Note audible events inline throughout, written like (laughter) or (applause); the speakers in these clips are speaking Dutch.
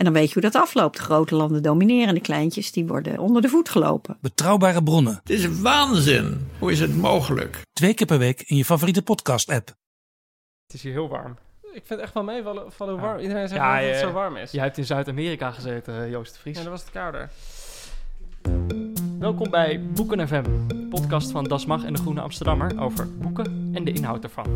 En dan weet je hoe dat afloopt. Grote landen domineren, de kleintjes die worden onder de voet gelopen. Betrouwbare bronnen, Het is waanzin. Hoe is het mogelijk? twee keer per week in je favoriete podcast-app. Het is hier heel warm. Ik vind het echt wel meevallen van hoe Ja. warm. Iedereen zegt Ja, dat het zo warm is. Jij hebt in Zuid-Amerika gezeten, eh, Joost de Vries. Ja, dan was het kouder. Welkom bij Boeken FM, de podcast van Das Mag en de Groene Amsterdammer over boeken en de inhoud ervan.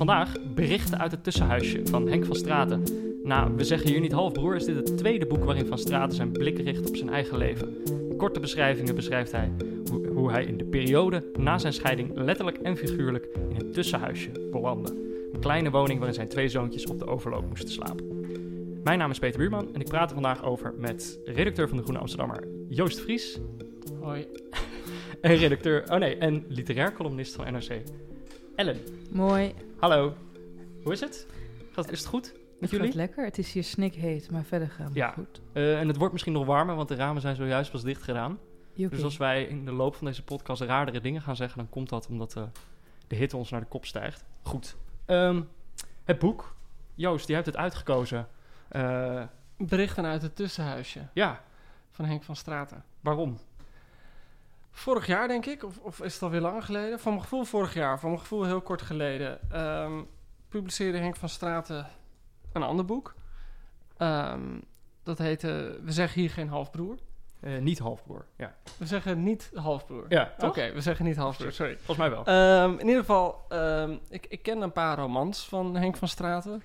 Vandaag berichten uit het tussenhuisje van Henk van Straten. Nou, we zeggen hier niet halfbroer, is dit het tweede boek waarin Van Straten zijn blik richt op zijn eigen leven. In korte beschrijvingen beschrijft hij hoe, hoe hij in de periode na zijn scheiding letterlijk en figuurlijk in een tussenhuisje belandde. Een kleine woning waarin zijn twee zoontjes op de overloop moesten slapen. Mijn naam is Peter Buurman en ik praat er vandaag over met redacteur van de Groene Amsterdammer Joost Vries. Hoi. (laughs) En redacteur, oh nee, en literair columnist van NRC, Ellen. Mooi. Hallo. Hoe is het? Gaat, is het goed met Het jullie? gaat lekker. Het is hier snikheet, maar verder gaan we Ja. goed. Eh, en het wordt misschien nog warmer, want de ramen zijn zojuist pas dicht gedaan. Dus als wij in de loop van deze podcast raardere dingen gaan zeggen, dan komt dat omdat eh, de hitte ons naar de kop stijgt. Goed. Ehm, het boek. Joost, jij hebt het uitgekozen. Eh, Berichten uit het tussenhuisje ja, van Henk van Straten. waarom? Vorig jaar, denk ik, of, of is het alweer lang geleden? Van mijn gevoel vorig jaar, van mijn gevoel heel kort geleden, ehm, publiceerde Henk van Straten een ander boek. Ehm, dat heette We zeggen hier geen halfbroer. Eh, niet halfbroer. Ja, We zeggen niet halfbroer. ja Oké, we zeggen niet halfbroer, sorry. volgens mij wel. Ehm, in ieder geval, ik, ik ken een paar romans van Henk van Straten.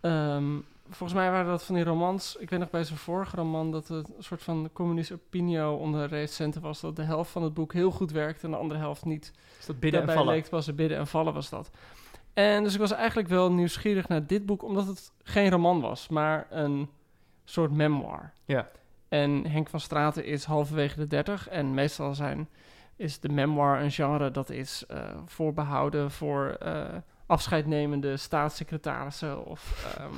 Ehm, volgens mij waren dat van die romans. Ik weet nog bij zijn vorige roman dat het een soort van communist opinio onder recensenten was. Dat de helft van het boek heel goed werkte en de andere helft niet. Is dat bidden en Daarbij vallen? leek het pas een bidden en vallen was dat. En dus ik was eigenlijk wel nieuwsgierig naar dit boek, omdat het geen roman was, maar een soort memoir. Ja. En Henk van Straten is halverwege de dertig en meestal zijn, is de memoir een genre dat is eh, voorbehouden voor eh, afscheidnemende staatssecretarissen of ehm,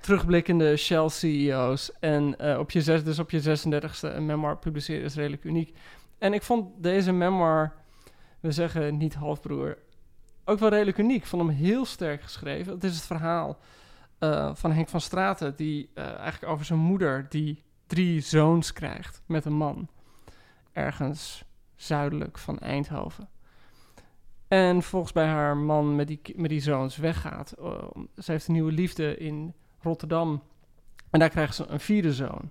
terugblikkende Shell-CEO's. En eh, op je zes, dus op je 36e een memoir publiceren is redelijk uniek. En ik vond deze memoir, we zeggen niet halfbroer, ook wel redelijk uniek. Ik vond hem heel sterk geschreven. Het is het verhaal eh, van Henk van Straten, die eh, eigenlijk over zijn moeder, die drie zoons krijgt met een man. Ergens zuidelijk van Eindhoven. En volgens bij haar man met die, met die zoons weggaat. Ze heeft een nieuwe liefde in Rotterdam. En daar krijgt ze een vierde zoon.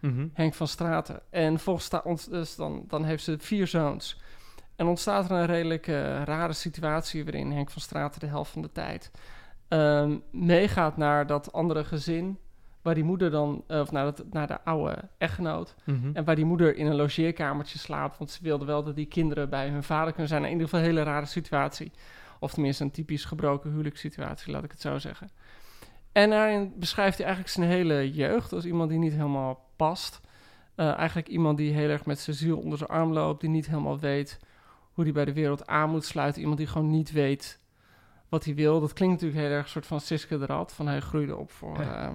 Mhm. Henk van Straten. En volgens dus dan, dan heeft ze vier zoons. En ontstaat er een redelijk eh, rare situatie waarin Henk van Straten de helft van de tijd ehm, meegaat naar dat andere gezin. Waar die moeder dan, eh, of naar, dat, naar de oude echtgenoot. Mhm. En waar die moeder in een logeerkamertje slaapt. Want ze wilde wel dat die kinderen bij hun vader kunnen zijn. In ieder geval een hele rare situatie. Of tenminste een typisch gebroken huwelijkssituatie, laat ik het zo zeggen. En daarin beschrijft hij eigenlijk zijn hele jeugd als iemand die niet helemaal past. Eh, eigenlijk iemand die heel erg met zijn ziel onder zijn arm loopt. Die niet helemaal weet hoe hij bij de wereld aan moet sluiten. Iemand die gewoon niet weet wat hij wil. Dat klinkt natuurlijk heel erg een soort van Siske de Rad. Van hij groeide op voor Ja.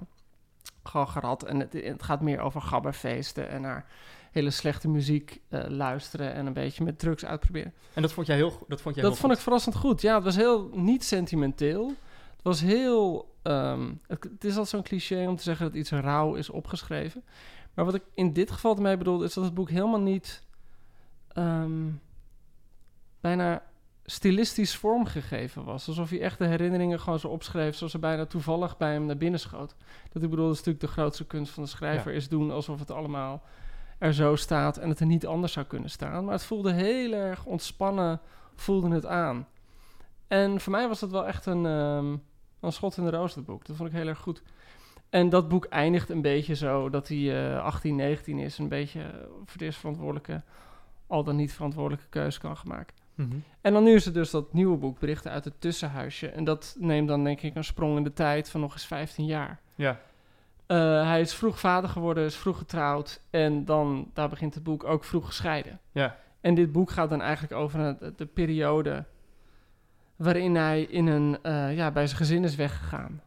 eh. En het, het gaat meer over gabberfeesten en naar hele slechte muziek eh, luisteren. En een beetje met drugs uitproberen. En dat vond jij heel, dat vond jij Dat heel vond ik verrassend goed. Ja, het was heel niet sentimenteel. Het was heel. ehm, het, het is altijd zo'n cliché om te zeggen dat iets rauw is opgeschreven. Maar wat ik in dit geval ermee bedoelde, is dat het boek helemaal niet. ehm, bijna stilistisch vormgegeven was. Alsof hij echt de herinneringen gewoon zo opschreef, zoals ze bijna toevallig bij hem naar binnen schoot. Dat ik bedoel, dat is natuurlijk de grootste kunst van de schrijver, is doen alsof het allemaal er zo staat en het er niet anders zou kunnen staan. Maar het voelde heel erg ontspannen, voelde het aan. En voor mij was dat wel echt een, ehm, een schot in de roos, dat boek. Dat vond ik heel erg goed. En dat boek eindigt een beetje zo dat hij eh 18, 19 is. Een beetje eh, voor de verantwoordelijke, al dan niet verantwoordelijke keuze kan gaan maken. Mhm. En dan nu is het dus dat nieuwe boek, Berichten uit het Tussenhuisje. En dat neemt dan denk ik een sprong in de tijd van nog eens 15 jaar. Ja. Eh, hij is vroeg vader geworden, is vroeg getrouwd. En dan, daar begint het boek, ook vroeg gescheiden. Ja. En dit boek gaat dan eigenlijk over de periode waarin hij in een, eh, ja, bij zijn gezin is weggegaan.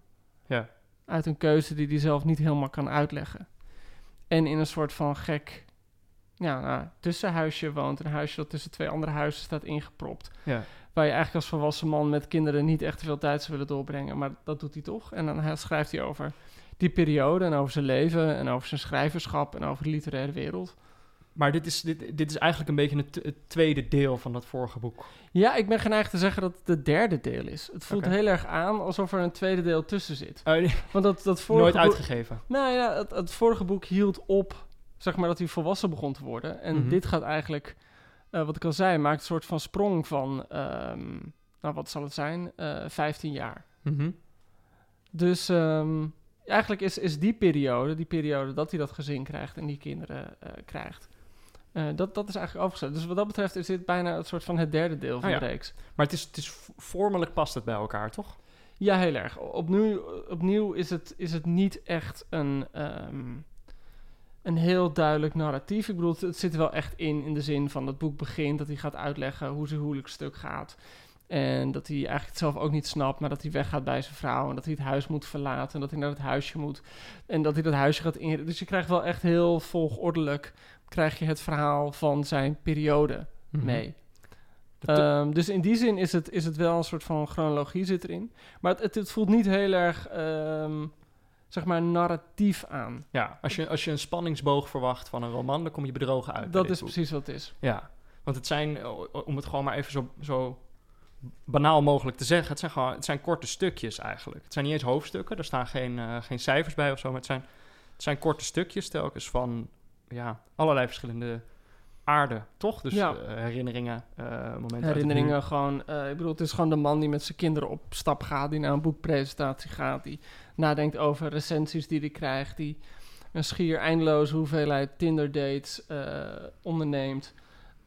Ja. Uit een keuze die hij zelf niet helemaal kan uitleggen. En in een soort van gek ja, nou, tussenhuisje woont. Een huisje dat tussen twee andere huizen staat ingepropt. Ja. Waar je eigenlijk als volwassen man met kinderen niet echt veel tijd zou willen doorbrengen. Maar dat doet hij toch. En dan schrijft hij over die periode en over zijn leven en over zijn schrijverschap en over de literaire wereld. Maar dit is, dit, dit is eigenlijk een beetje het, het tweede deel van dat vorige boek. Ja, ik ben geneigd te zeggen dat het het derde deel is. Het voelt heel erg aan alsof er een tweede deel tussen zit. Oh, nee, Want dat, dat vorige nooit uitgegeven. Nou ja, het, het vorige boek hield op, zeg maar, dat hij volwassen begon te worden. En Mhm. dit gaat eigenlijk, eh, wat ik al zei, maakt een soort van sprong van, ehm, nou wat zal het zijn, Eh 15 jaar. Mhm. Dus ehm, eigenlijk is, is die periode, die periode dat hij dat gezin krijgt en die kinderen eh, krijgt, eh, dat, dat is eigenlijk overgezet. Dus wat dat betreft is dit bijna het soort van het derde deel van ja. de reeks. Maar het is, het is vormelijk past het bij elkaar, toch? Ja, heel erg. Opnieuw, opnieuw is, het, is het niet echt een, ehm, een heel duidelijk narratief. Ik bedoel, het, het zit er wel echt in, in de zin van het boek begint, dat hij gaat uitleggen hoe zijn huwelijksstuk gaat. En dat hij eigenlijk het zelf ook niet snapt, maar dat hij weggaat bij zijn vrouw. En dat hij het huis moet verlaten. En dat hij naar het huisje moet. En dat hij dat huisje gaat inrichten. Dus je krijgt wel echt heel volgordelijk... krijg je het verhaal van zijn periode Mhm. mee. Ehm, dus in die zin is het, is het wel een soort van chronologie zit erin. Maar het, het, het voelt niet heel erg, ehm, zeg maar, narratief aan. Ja, als je, als je een spanningsboog verwacht van een roman, dan kom je bedrogen uit. dat is boek. precies wat het is. Ja, want het zijn, eh, om het gewoon maar even zo, zo banaal mogelijk te zeggen, het zijn, gewoon, het zijn korte stukjes eigenlijk. Het zijn niet eens hoofdstukken, er staan geen, eh, geen cijfers bij of zo, maar het zijn, het zijn korte stukjes telkens van ja, allerlei verschillende aarden, toch? Dus Ja. eh, herinneringen, eh, momenten Herinneringen gewoon, eh, ik bedoel, het is gewoon de man die met zijn kinderen op stap gaat, die naar een boekpresentatie gaat, die nadenkt over recensies die hij krijgt, die een schier eindeloze hoeveelheid Tinder dates eh, onderneemt.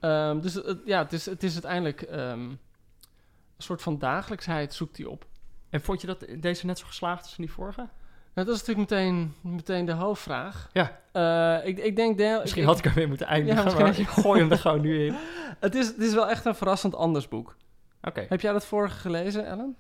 Ehm, dus ja, het is, het is uiteindelijk ehm, een soort van dagelijksheid zoekt hij op. En vond je dat deze net zo geslaagd als in die vorige? Nou, dat is natuurlijk meteen, meteen de hoofdvraag. Ja. Eh, ik, ik denk... Deel, Misschien ik- had ik ermee moeten eindigen, Ja, misschien maar ik gooi hem er gewoon nu in. (laughs) Het is, het is wel echt een verrassend anders boek. Oké. Heb jij dat vorige gelezen, Ellen?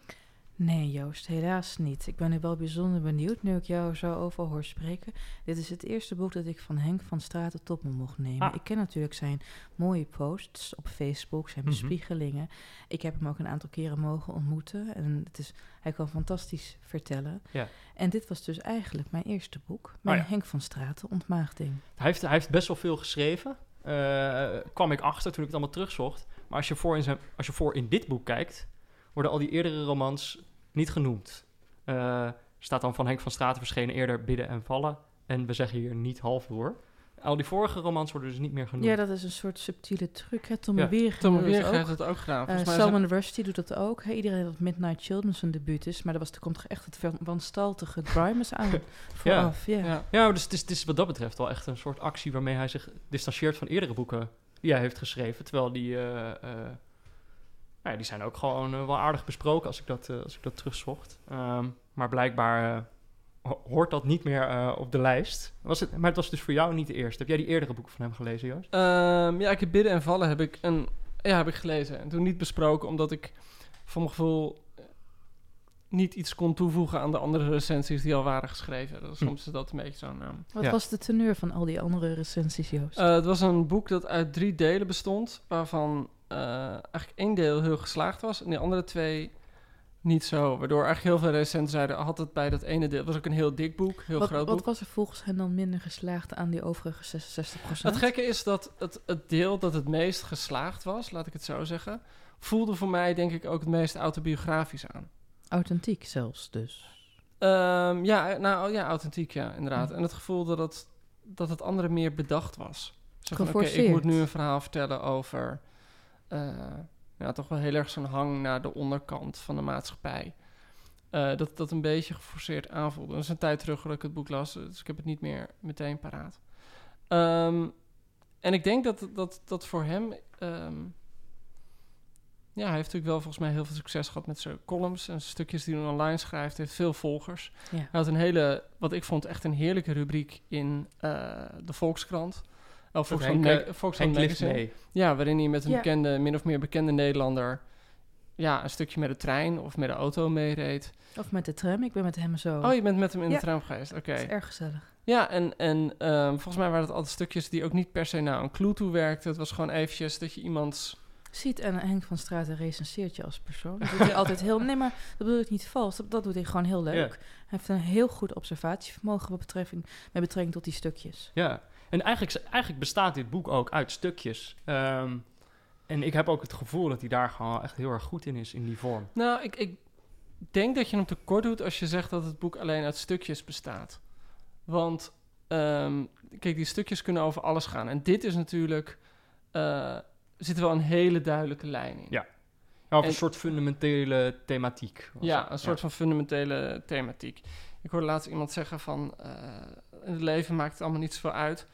Nee, Joost, helaas niet. Ik ben nu wel bijzonder benieuwd nu ik jou zo over hoor spreken. Dit is het eerste boek dat ik van Henk van Straten tot me mocht nemen. Ah. Ik ken natuurlijk zijn mooie posts op Facebook, zijn Mhm. bespiegelingen. Ik heb hem ook een aantal keren mogen ontmoeten. En het is, hij kan fantastisch vertellen. Ja. En dit was dus eigenlijk mijn eerste boek. Mijn Oh ja. Henk van Straten ontmaagding. Hij heeft, hij heeft best wel veel geschreven. Eh, kwam ik achter toen ik het allemaal terugzocht. Maar als je, voor in zijn, als je voor in dit boek kijkt, worden al die eerdere romans niet genoemd. Eh, er staat dan van Henk van Straten verschenen eerder Bidden en Vallen. En we zeggen hier niet halfbroer. Al die vorige romans worden dus niet meer genoemd. Ja, dat is een soort subtiele truc. Hè? Tom Ja. Tom dat Weer ook. heeft het ook gedaan. Volgens mij is Salman Rushdie doet dat ook. Iedereen dat Midnight Children zijn debuut is. Maar er, was, er komt toch echt het van- wanstaltige Grimes aan (laughs) vooraf. Ja. het- ja. Ja, dus het is, het is wat dat betreft wel echt een soort actie waarmee hij zich distancieert van eerdere boeken die hij heeft geschreven. Terwijl die, eh, ja, die zijn ook gewoon eh, wel aardig besproken als ik dat, eh, als ik dat terugzocht. Ehm, maar blijkbaar eh, ho- hoort dat niet meer eh, op de lijst. Was het, maar het was dus voor jou niet de eerste. Heb jij die eerdere boeken van hem gelezen, Joost? Ehm, ja, ik heb Bidden en Vallen heb ik, een, ja, heb ik gelezen. En toen niet besproken, omdat ik voor mijn gevoel niet iets kon toevoegen aan de andere recensies die al waren geschreven. Dus Hm. soms is dat een beetje zo'n... ehm, Wat Ja. was de teneur van al die andere recensies, Joost? Eh, het was een boek dat uit drie delen bestond, waarvan eigenlijk één deel heel geslaagd was en de andere twee niet zo. Waardoor eigenlijk heel veel recensenten zeiden, had het bij dat ene deel... Het was ook een heel dik boek, heel wat, groot wat boek. was er volgens hen dan minder geslaagd aan die overige 66% Het gekke is dat het, het deel dat het meest geslaagd was, laat ik het zo zeggen... voelde voor mij denk ik ook het meest autobiografisch aan. Authentiek zelfs dus. Ehm, ja, nou ja, authentiek, ja, inderdaad. En het gevoel dat het, dat het andere meer bedacht was. Zo van, oké, ik moet nu een verhaal vertellen over... eh, ja, toch wel heel erg zo'n hang naar de onderkant van de maatschappij. Eh, dat dat een beetje geforceerd aanvoelde. Dat is een tijd terug dat ik het boek las, dus ik heb het niet meer meteen paraat. Ehm, en ik denk dat dat, dat voor hem... ehm, ja, hij heeft natuurlijk wel volgens mij heel veel succes gehad met zijn columns en stukjes die hij online schrijft. Hij heeft veel volgers. Ja. Hij had een hele, wat ik vond, echt een heerlijke rubriek in eh, de Volkskrant. Of Volkskrant, Henk, Ma- Magazine. mee. Ja, waarin hij met een Ja. bekende, min of meer bekende Nederlander ja, een stukje met de trein of met de auto meereed. Of met de tram. Ik ben met hem zo. Oh, je bent met hem in de tram geweest. Oké. Dat is erg gezellig. Ja, en, en ehm, volgens mij waren het altijd stukjes die ook niet per se naar een clue toe werkten. Het was gewoon eventjes dat je iemands... Ziet en Henk van Straten recenseert je als persoon. Dat doet hij altijd heel... (laughs) Nee, maar dat bedoel ik niet vals. Dat, dat doet hij gewoon heel leuk. Ja. Hij heeft een heel goed observatievermogen wat betrekking, met betrekking tot die stukjes. Ja, en eigenlijk, eigenlijk bestaat dit boek ook uit stukjes. Ehm, en ik heb ook het gevoel dat hij daar gewoon echt heel erg goed in is, in die vorm. Nou, ik, ik denk dat je hem tekort doet als je zegt dat het boek alleen uit stukjes bestaat. Want, ehm, kijk, die stukjes kunnen over alles gaan. En dit is natuurlijk... er zit wel een hele duidelijke lijn in. Ja. En- een soort fundamentele thematiek. Ja, een soort van fundamentele thematiek. Ik hoorde laatst iemand zeggen van... eh, in het leven maakt het allemaal niet zoveel uit...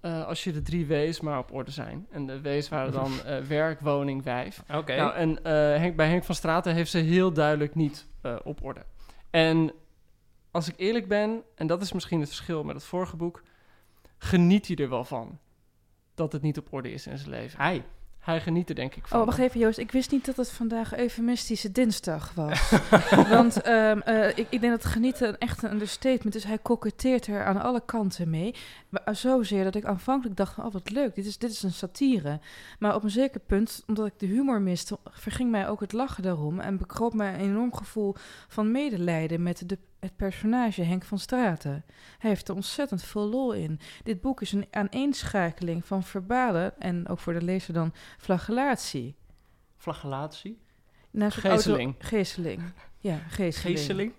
eh, als je de drie W's maar op orde zijn. En de W's waren dan (laughs) eh, werk, woning, wijf. Oké. Nou, en eh, Henk, bij Henk van Straten heeft ze heel duidelijk niet op orde. En als ik eerlijk ben, en dat is misschien het verschil met het vorige boek... geniet hij er wel van dat het niet op orde is in zijn leven. Hij. Hij geniet er denk ik van. Oh, wacht even Joost. Ik wist niet dat het vandaag eufemistische dinsdag was. (laughs) Want ehm, eh, ik, ik denk dat genieten echt een understatement is. Hij koketteert er aan alle kanten mee. Maar zozeer dat ik aanvankelijk dacht van, oh wat leuk, dit is, dit is een satire. Maar op een zeker punt, omdat ik de humor miste, verging mij ook het lachen daarom. En bekroop mij een enorm gevoel van medelijden met de, het personage Henk van Straten. Hij heeft er ontzettend veel lol in. Dit boek is een aaneenschakeling van verbale, en ook voor de lezer dan, flagellatie. Flagellatie. Oude- geeseling. Ja, (laughs) geeseling. Geesteling.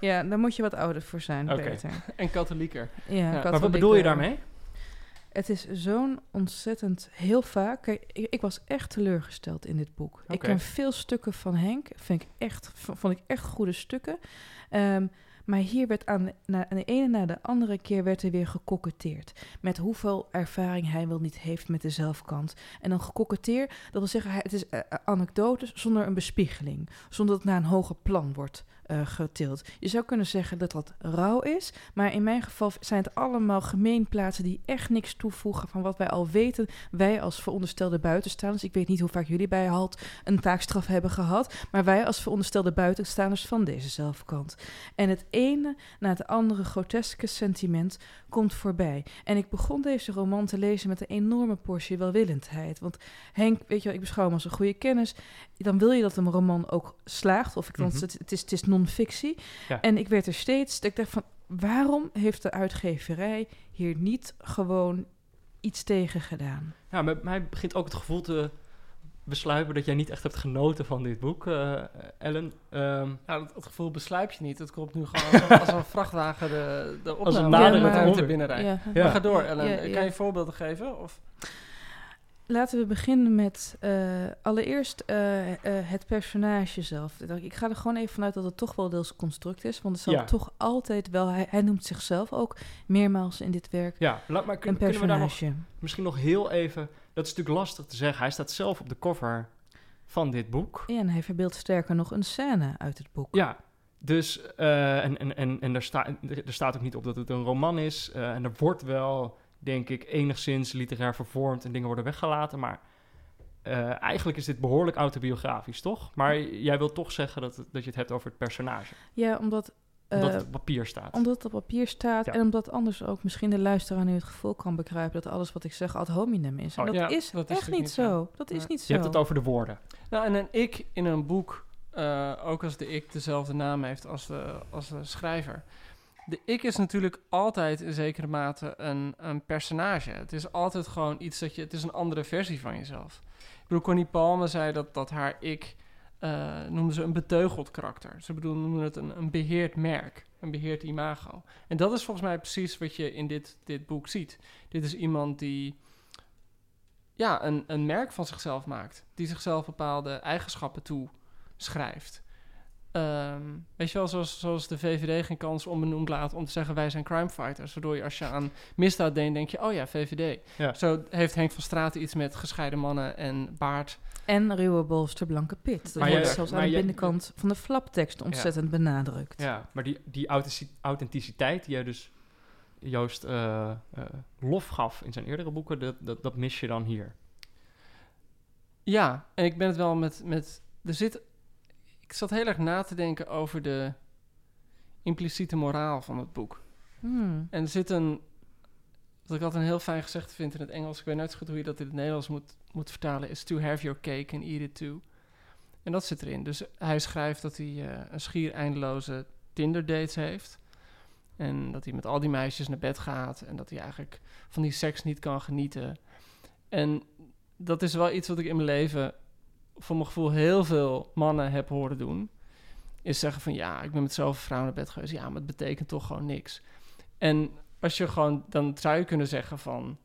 Ja, daar moet je wat ouder voor zijn, Oké. beter. En katholieker. Ja, Maar wat Maar wat bedoel je daarmee? Het is zo'n ontzettend heel vaak. Kijk, ik, ik was echt teleurgesteld in dit boek. Ik ken veel stukken van Henk. Vind ik echt, vond ik echt goede stukken. Ehm, maar hier werd aan de, na, aan de ene na de andere keer werd er weer gekoketteerd. Met hoeveel ervaring hij wel niet heeft met de zelfkant. En dan gekoketteer, dat wil zeggen, het is eh, eh, anekdotes zonder een bespiegeling. Zonder dat het naar een hoger plan wordt eh, getild. Je zou kunnen zeggen dat dat rauw is. Maar in mijn geval zijn het allemaal gemeenplaatsen die echt niks toevoegen van wat wij al weten. Wij als veronderstelde buitenstaanders. Ik weet niet hoe vaak jullie bij HALT een taakstraf hebben gehad. Maar wij als veronderstelde buitenstaanders van deze zelfkant. En het ene na het andere groteske sentiment komt voorbij. En ik begon deze roman te lezen met een enorme portie welwillendheid. Want Henk, weet je wel, ik beschouw hem als een goede kennis. Dan wil je dat een roman ook slaagt. Of ik, Mhm. het, het is, het is non-fictie. Ja. En ik werd er steeds, dat ik dacht van, waarom heeft de uitgeverij hier niet gewoon iets tegen gedaan? Ja, bij mij begint ook het gevoel te besluipen dat jij niet echt hebt genoten van dit boek, eh, Ellen. Ehm, Nou, dat, dat gevoel besluip je niet. Het komt nu gewoon (laughs) als een, als een vrachtwagen de, de Als een opname onder. binnenrijdt. Ja. Ja. Maar ga door, Ellen. Ja, ja. Kan je voorbeelden geven? Of? Laten we beginnen met eh, allereerst eh, eh, het personage zelf. Ik ga er gewoon even vanuit dat het toch wel deels construct is. Want het zal Ja. toch altijd wel... Hij, hij noemt zichzelf ook meermaals in dit werk ja, laat maar, kun- een kunnen we daar nog, personage. misschien nog heel even... Dat is natuurlijk lastig te zeggen. Hij staat zelf op de cover van dit boek. Ja, en hij verbeeldt sterker nog een scène uit het boek. Ja, dus... en en, en, en er, sta, er staat ook niet op dat het een roman is. en er wordt wel, denk ik, enigszins literair vervormd... en dingen worden weggelaten, maar... eh, eigenlijk is dit behoorlijk autobiografisch, toch? Maar jij wilt toch zeggen dat, dat je het hebt over het personage. Ja, omdat... eh, Omdat het op papier staat. Omdat het op papier staat Ja. en omdat anders ook misschien de luisteraar nu het gevoel kan begrijpen dat alles wat ik zeg ad hominem is. En Oh, dat ja, is dat is echt niet niet zo. Dat is Ja. niet zo. Je hebt het over de woorden. Nou, en een ik in een boek, eh, ook als de ik dezelfde naam heeft als de, als de schrijver. De ik is natuurlijk altijd in zekere mate een, een personage. Het is altijd gewoon iets dat je... Het is een andere versie van jezelf. Ik bedoel, Connie Palme zei dat, dat haar ik... eh noemde ze een beteugeld karakter. Ze bedoelde noemde het een, een beheerd merk. Een beheerd imago. En dat is volgens mij precies wat je in dit, dit boek ziet. Dit is iemand die ja, een, een merk van zichzelf maakt. Die zichzelf bepaalde eigenschappen toeschrijft. Ehm weet je wel, zoals, zoals de VVD geen kans onbenoemd laat om te zeggen wij zijn crimefighters. Waardoor je als je aan misdaad denkt, denk je, oh ja, VVD. Ja. Zo heeft Henk van Straten iets met gescheiden mannen en baard. En ruwe bolster blanke pit. Dat Maar wordt zelfs aan de binnenkant van de flaptekst ontzettend benadrukt. Ja, maar die, die authentic- authenticiteit die jij dus Joost eh, eh, lof gaf in zijn eerdere boeken, dat, dat, dat mis je dan hier. Ja, en ik ben het wel met, met... Er zit... Ik zat heel erg na te denken over de impliciete moraal van het boek. Hmm. En er zit een... Wat ik altijd een heel fijn gezegd vind in het Engels... Ik weet nooit zo goed hoe je dat in het Nederlands moet, moet vertalen... is to have your cake and eat it too. En dat zit erin. Dus hij schrijft dat hij eh, een schier eindeloze Tinder-dates heeft... En dat hij met al die meisjes naar bed gaat. En dat hij eigenlijk van die seks niet kan genieten. En dat is wel iets wat ik in mijn leven, voor mijn gevoel, heel veel mannen heb horen doen. Is zeggen van ja, ik ben met zoveel vrouwen naar bed geweest. Ja, maar het betekent toch gewoon niks. En als je gewoon, dan zou je kunnen zeggen van.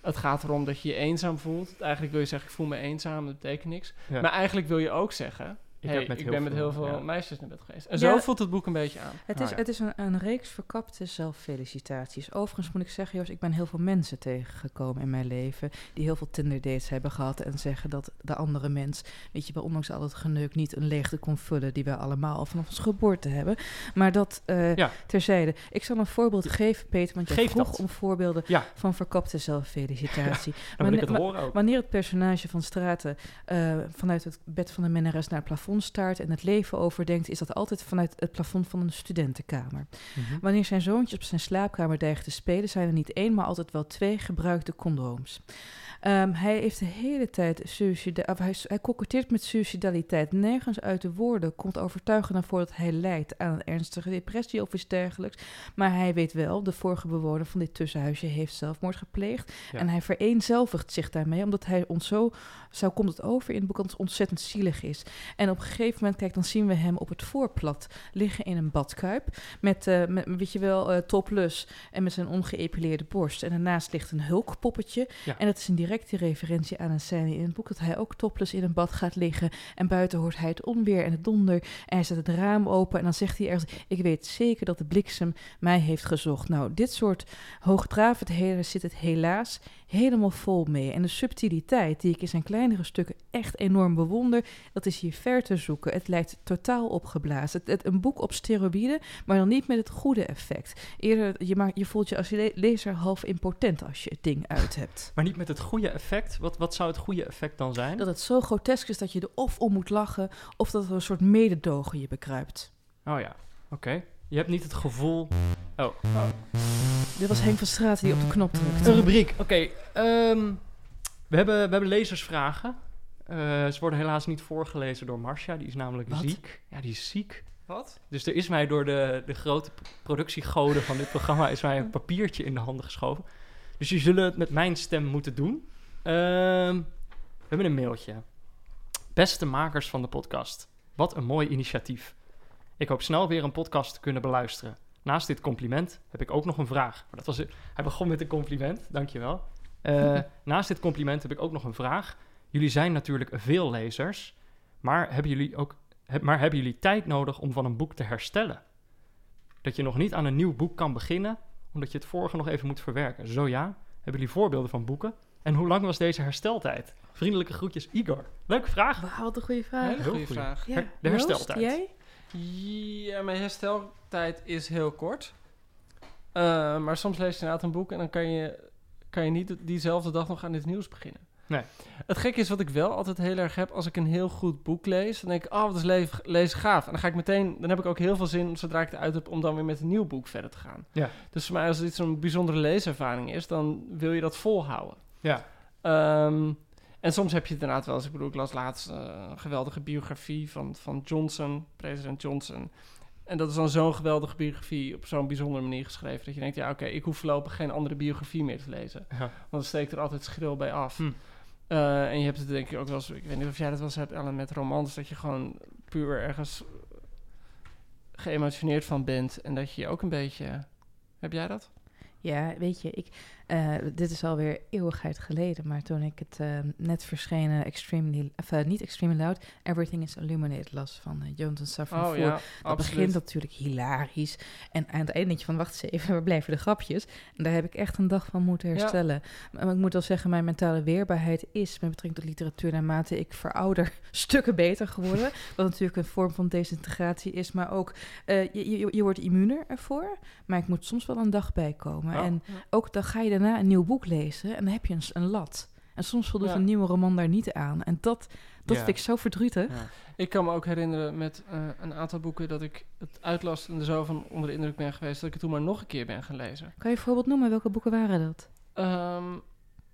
Het gaat erom dat je je eenzaam voelt. Eigenlijk wil je zeggen, ik voel me eenzaam, dat betekent niks. Ja. Maar eigenlijk wil je ook zeggen, Ik, hey, heb met ik ben met heel veel ja. meisjes naar bed geweest. En Ja. zo voelt het boek een beetje aan. Het Ah, is, ja. het is een, een reeks verkapte zelffelicitaties. Overigens moet ik zeggen, Joost, ik ben heel veel mensen tegengekomen in mijn leven... die heel veel Tinder-dates hebben gehad en zeggen dat de andere mens... weet je wel, ondanks al het geneuk niet een leegte kon vullen... die wij allemaal al vanaf ons geboorte hebben. Maar dat eh, Ja. terzijde. Ik zal een voorbeeld geven, Peter, want jij Geef vroeg dat. om voorbeelden Ja, van verkapte zelffelicitatie. (laughs) Wanneer- het. Wanneer het personage van Straten eh, vanuit het bed van de minnares naar het plafond staart en het leven overdenkt, is dat altijd vanuit het plafond van een studentenkamer. Mhm. Wanneer zijn zoontjes op zijn slaapkamer dreigen te spelen, zijn er niet één, maar altijd wel twee gebruikte condooms. Ehm, hij heeft de hele tijd of hij, hij met suicidaliteit. Nergens uit de woorden komt overtuigend naar voren dat hij lijdt aan een ernstige depressie of iets dergelijks. Maar hij weet wel, de vorige bewoner van dit tussenhuisje heeft zelfmoord gepleegd. Ja. En hij vereenzelvigt zich daarmee, omdat hij ons zo, zo komt het over in het boek, dat het ontzettend zielig is. En op een gegeven moment, kijk, dan zien we hem op het voorplat liggen in een badkuip. Met, met weet je wel, eh topless en met zijn ongeëpileerde borst. En daarnaast ligt een hulkpoppetje. Ja. En dat is een directe referentie aan een scène in het boek, dat hij ook topless in een bad gaat liggen. En buiten hoort hij het onweer en het donder. En hij zet het raam open en dan zegt hij ergens, ik weet zeker dat de bliksem mij heeft gezocht. Nou, dit soort hoogdravendheden zit het helaas helemaal vol mee. En de subtiliteit die ik in zijn kleinere stukken echt enorm bewonder, dat is hier ver te zoeken. Het lijkt totaal opgeblazen. Het, een boek op steroïden, maar dan niet met het goede effect. Eerder, je, maakt, je voelt je als le- lezer half impotent als je het ding uit hebt. Maar niet met het goede effect. Wat, wat zou het goede effect dan zijn? Dat het zo grotesk is dat je er of om moet lachen, of dat er een soort mededogen je bekruipt. Oh ja, oké. Je hebt niet het gevoel... Oh, Dit was Henk van Straten die op de knop Een drukte. rubriek. Oké, ehm, we, hebben, we hebben lezersvragen. Eh, ze worden helaas niet voorgelezen door Marcia. Die is namelijk Wat? ziek. Ja, die is ziek. Wat? Dus er is mij door de, de grote productiegoden van dit programma... is mij een papiertje in de handen geschoven. Dus jullie zullen het met mijn stem moeten doen. Ehm, we hebben een mailtje. Beste makers van de podcast. Wat een mooi initiatief. Ik hoop snel weer een podcast te kunnen beluisteren. Naast dit compliment heb ik ook nog een vraag. Maar dat was, hij begon met een compliment, dankjewel. Eh (laughs) naast dit compliment heb ik ook nog een vraag. Jullie zijn natuurlijk veel lezers, maar hebben jullie ook heb- maar hebben jullie tijd nodig om van een boek te herstellen? Dat je nog niet aan een nieuw boek kan beginnen, omdat je het vorige nog even moet verwerken. Zo ja, hebben jullie voorbeelden van boeken? En hoe lang was deze hersteltijd? Vriendelijke groetjes, Igor. Leuke vraag. Wauw, wat een goede vraag. Hele heel goede goeie. vraag. Ja, de Joost, hersteltijd. jij? Ja, mijn hersteltijd is heel kort. Eh, maar soms lees je inderdaad een boek en dan kan je, kan je niet diezelfde dag nog aan iets nieuws beginnen. Nee. Het gekke is wat ik wel altijd heel erg heb als ik een heel goed boek lees. Dan denk ik, oh, wat is le- lezen gaaf. En dan ga ik meteen, dan heb ik ook heel veel zin zodra ik het uit heb om dan weer met een nieuw boek verder te gaan. Ja. Dus voor mij als dit zo'n bijzondere leeservaring is, dan wil je dat volhouden. Ja. Ehm, en soms heb je het inderdaad wel eens. Ik bedoel, ik las laatst eh, een geweldige biografie van, van Johnson, president Johnson. En dat is dan zo'n geweldige biografie op zo'n bijzondere manier geschreven. Dat je denkt, ja oké, ik hoef voorlopig geen andere biografie meer te lezen. Ja. Want dan steekt er altijd schril bij af. Hm. Eh, en je hebt het denk ik ook wel eens, ik weet niet of jij dat wel eens hebt, Ellen, met romans. Dat je gewoon puur ergens geëmotioneerd van bent. En dat je je ook een beetje... Heb jij dat? Ja, weet je, ik, eh, dit is alweer eeuwigheid geleden, maar toen ik het eh, net verschenen Extremely, of, eh, niet Extremely Loud, Everything is Illuminated las van Jonathan Safran Oh ja, Dat absoluut. begint natuurlijk hilarisch. En aan het einde denk je van, wacht eens even, (laughs) waar blijven de grapjes? En daar heb ik echt een dag van moeten Ja. herstellen. Maar ik moet wel zeggen, mijn mentale weerbaarheid is met betrekking tot literatuur naarmate ik verouder (laughs) stukken beter geworden. (laughs) Wat natuurlijk een vorm van desintegratie is, maar ook je, je, je wordt immuner ervoor. Maar ik moet soms wel een dag bijkomen. Oh. En ook dan ga je daarna een nieuw boek lezen en dan heb je een, een lat. En soms voldoet Ja. een nieuwe roman daar niet aan. En dat, dat Ja. vind ik zo verdrietig. Ja. Ik kan me ook herinneren met eh, een aantal boeken dat ik het uitlas en er zo van onder de indruk ben geweest dat ik het toen maar nog een keer ben gaan lezen. Kan je een voorbeeld noemen? Welke boeken waren dat? Ehm,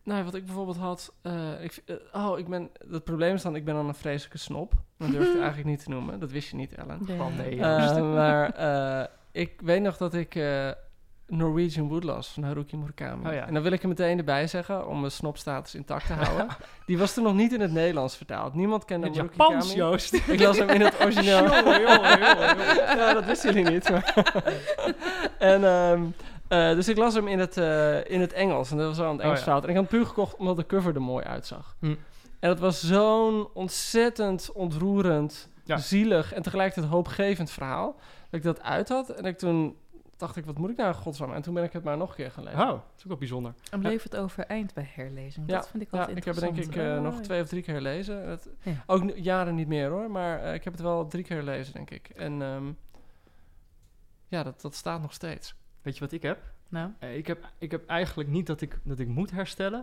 nou, wat ik bijvoorbeeld had. eh, ik, eh, oh, ik ben. Het probleem is dan, ik ben dan een vreselijke snop. Dat durf ik (laughs) eigenlijk niet te noemen. Dat wist je niet, Ellen. Van nee, Eh, Joost. maar eh, ik weet nog dat ik eh, Norwegian Wood las van Haruki Murakami. Oh ja. En dan wil ik er meteen erbij zeggen, om mijn snopstatus intact te (laughs) houden. Die was toen nog niet in het Nederlands vertaald. Niemand kende het Haruki Japans, Kami. Joost. Ik las hem in het origineel. (laughs) ja, dat wisten jullie niet. (laughs) en, ehm, eh, dus ik las hem in het, eh, in het Engels. En dat was al aan het Engels Oh, ja. En ik had hem puur gekocht omdat de cover er mooi uitzag. Hm. En het was zo'n ontzettend ontroerend, zielig en tegelijkertijd hoopgevend verhaal. Dat ik dat uit had. En ik toen dacht ik, wat moet ik nou godsnaam? En toen ben ik het maar nog een keer gaan lezen. Oh, dat is ook wel bijzonder. En bleef het overeind bij herlezing? Ja, dat vind ik Ja, altijd ik heb het denk ik eh, Oh, nog ja. twee of drie keer. Het, Ja. Ook jaren niet meer hoor, maar eh, ik heb het wel drie keer gelezen, denk ik. En ehm, ja, dat, dat staat nog steeds. Weet je wat ik heb? Nou, Eh, ik, heb, ik heb eigenlijk niet dat ik, dat ik moet herstellen.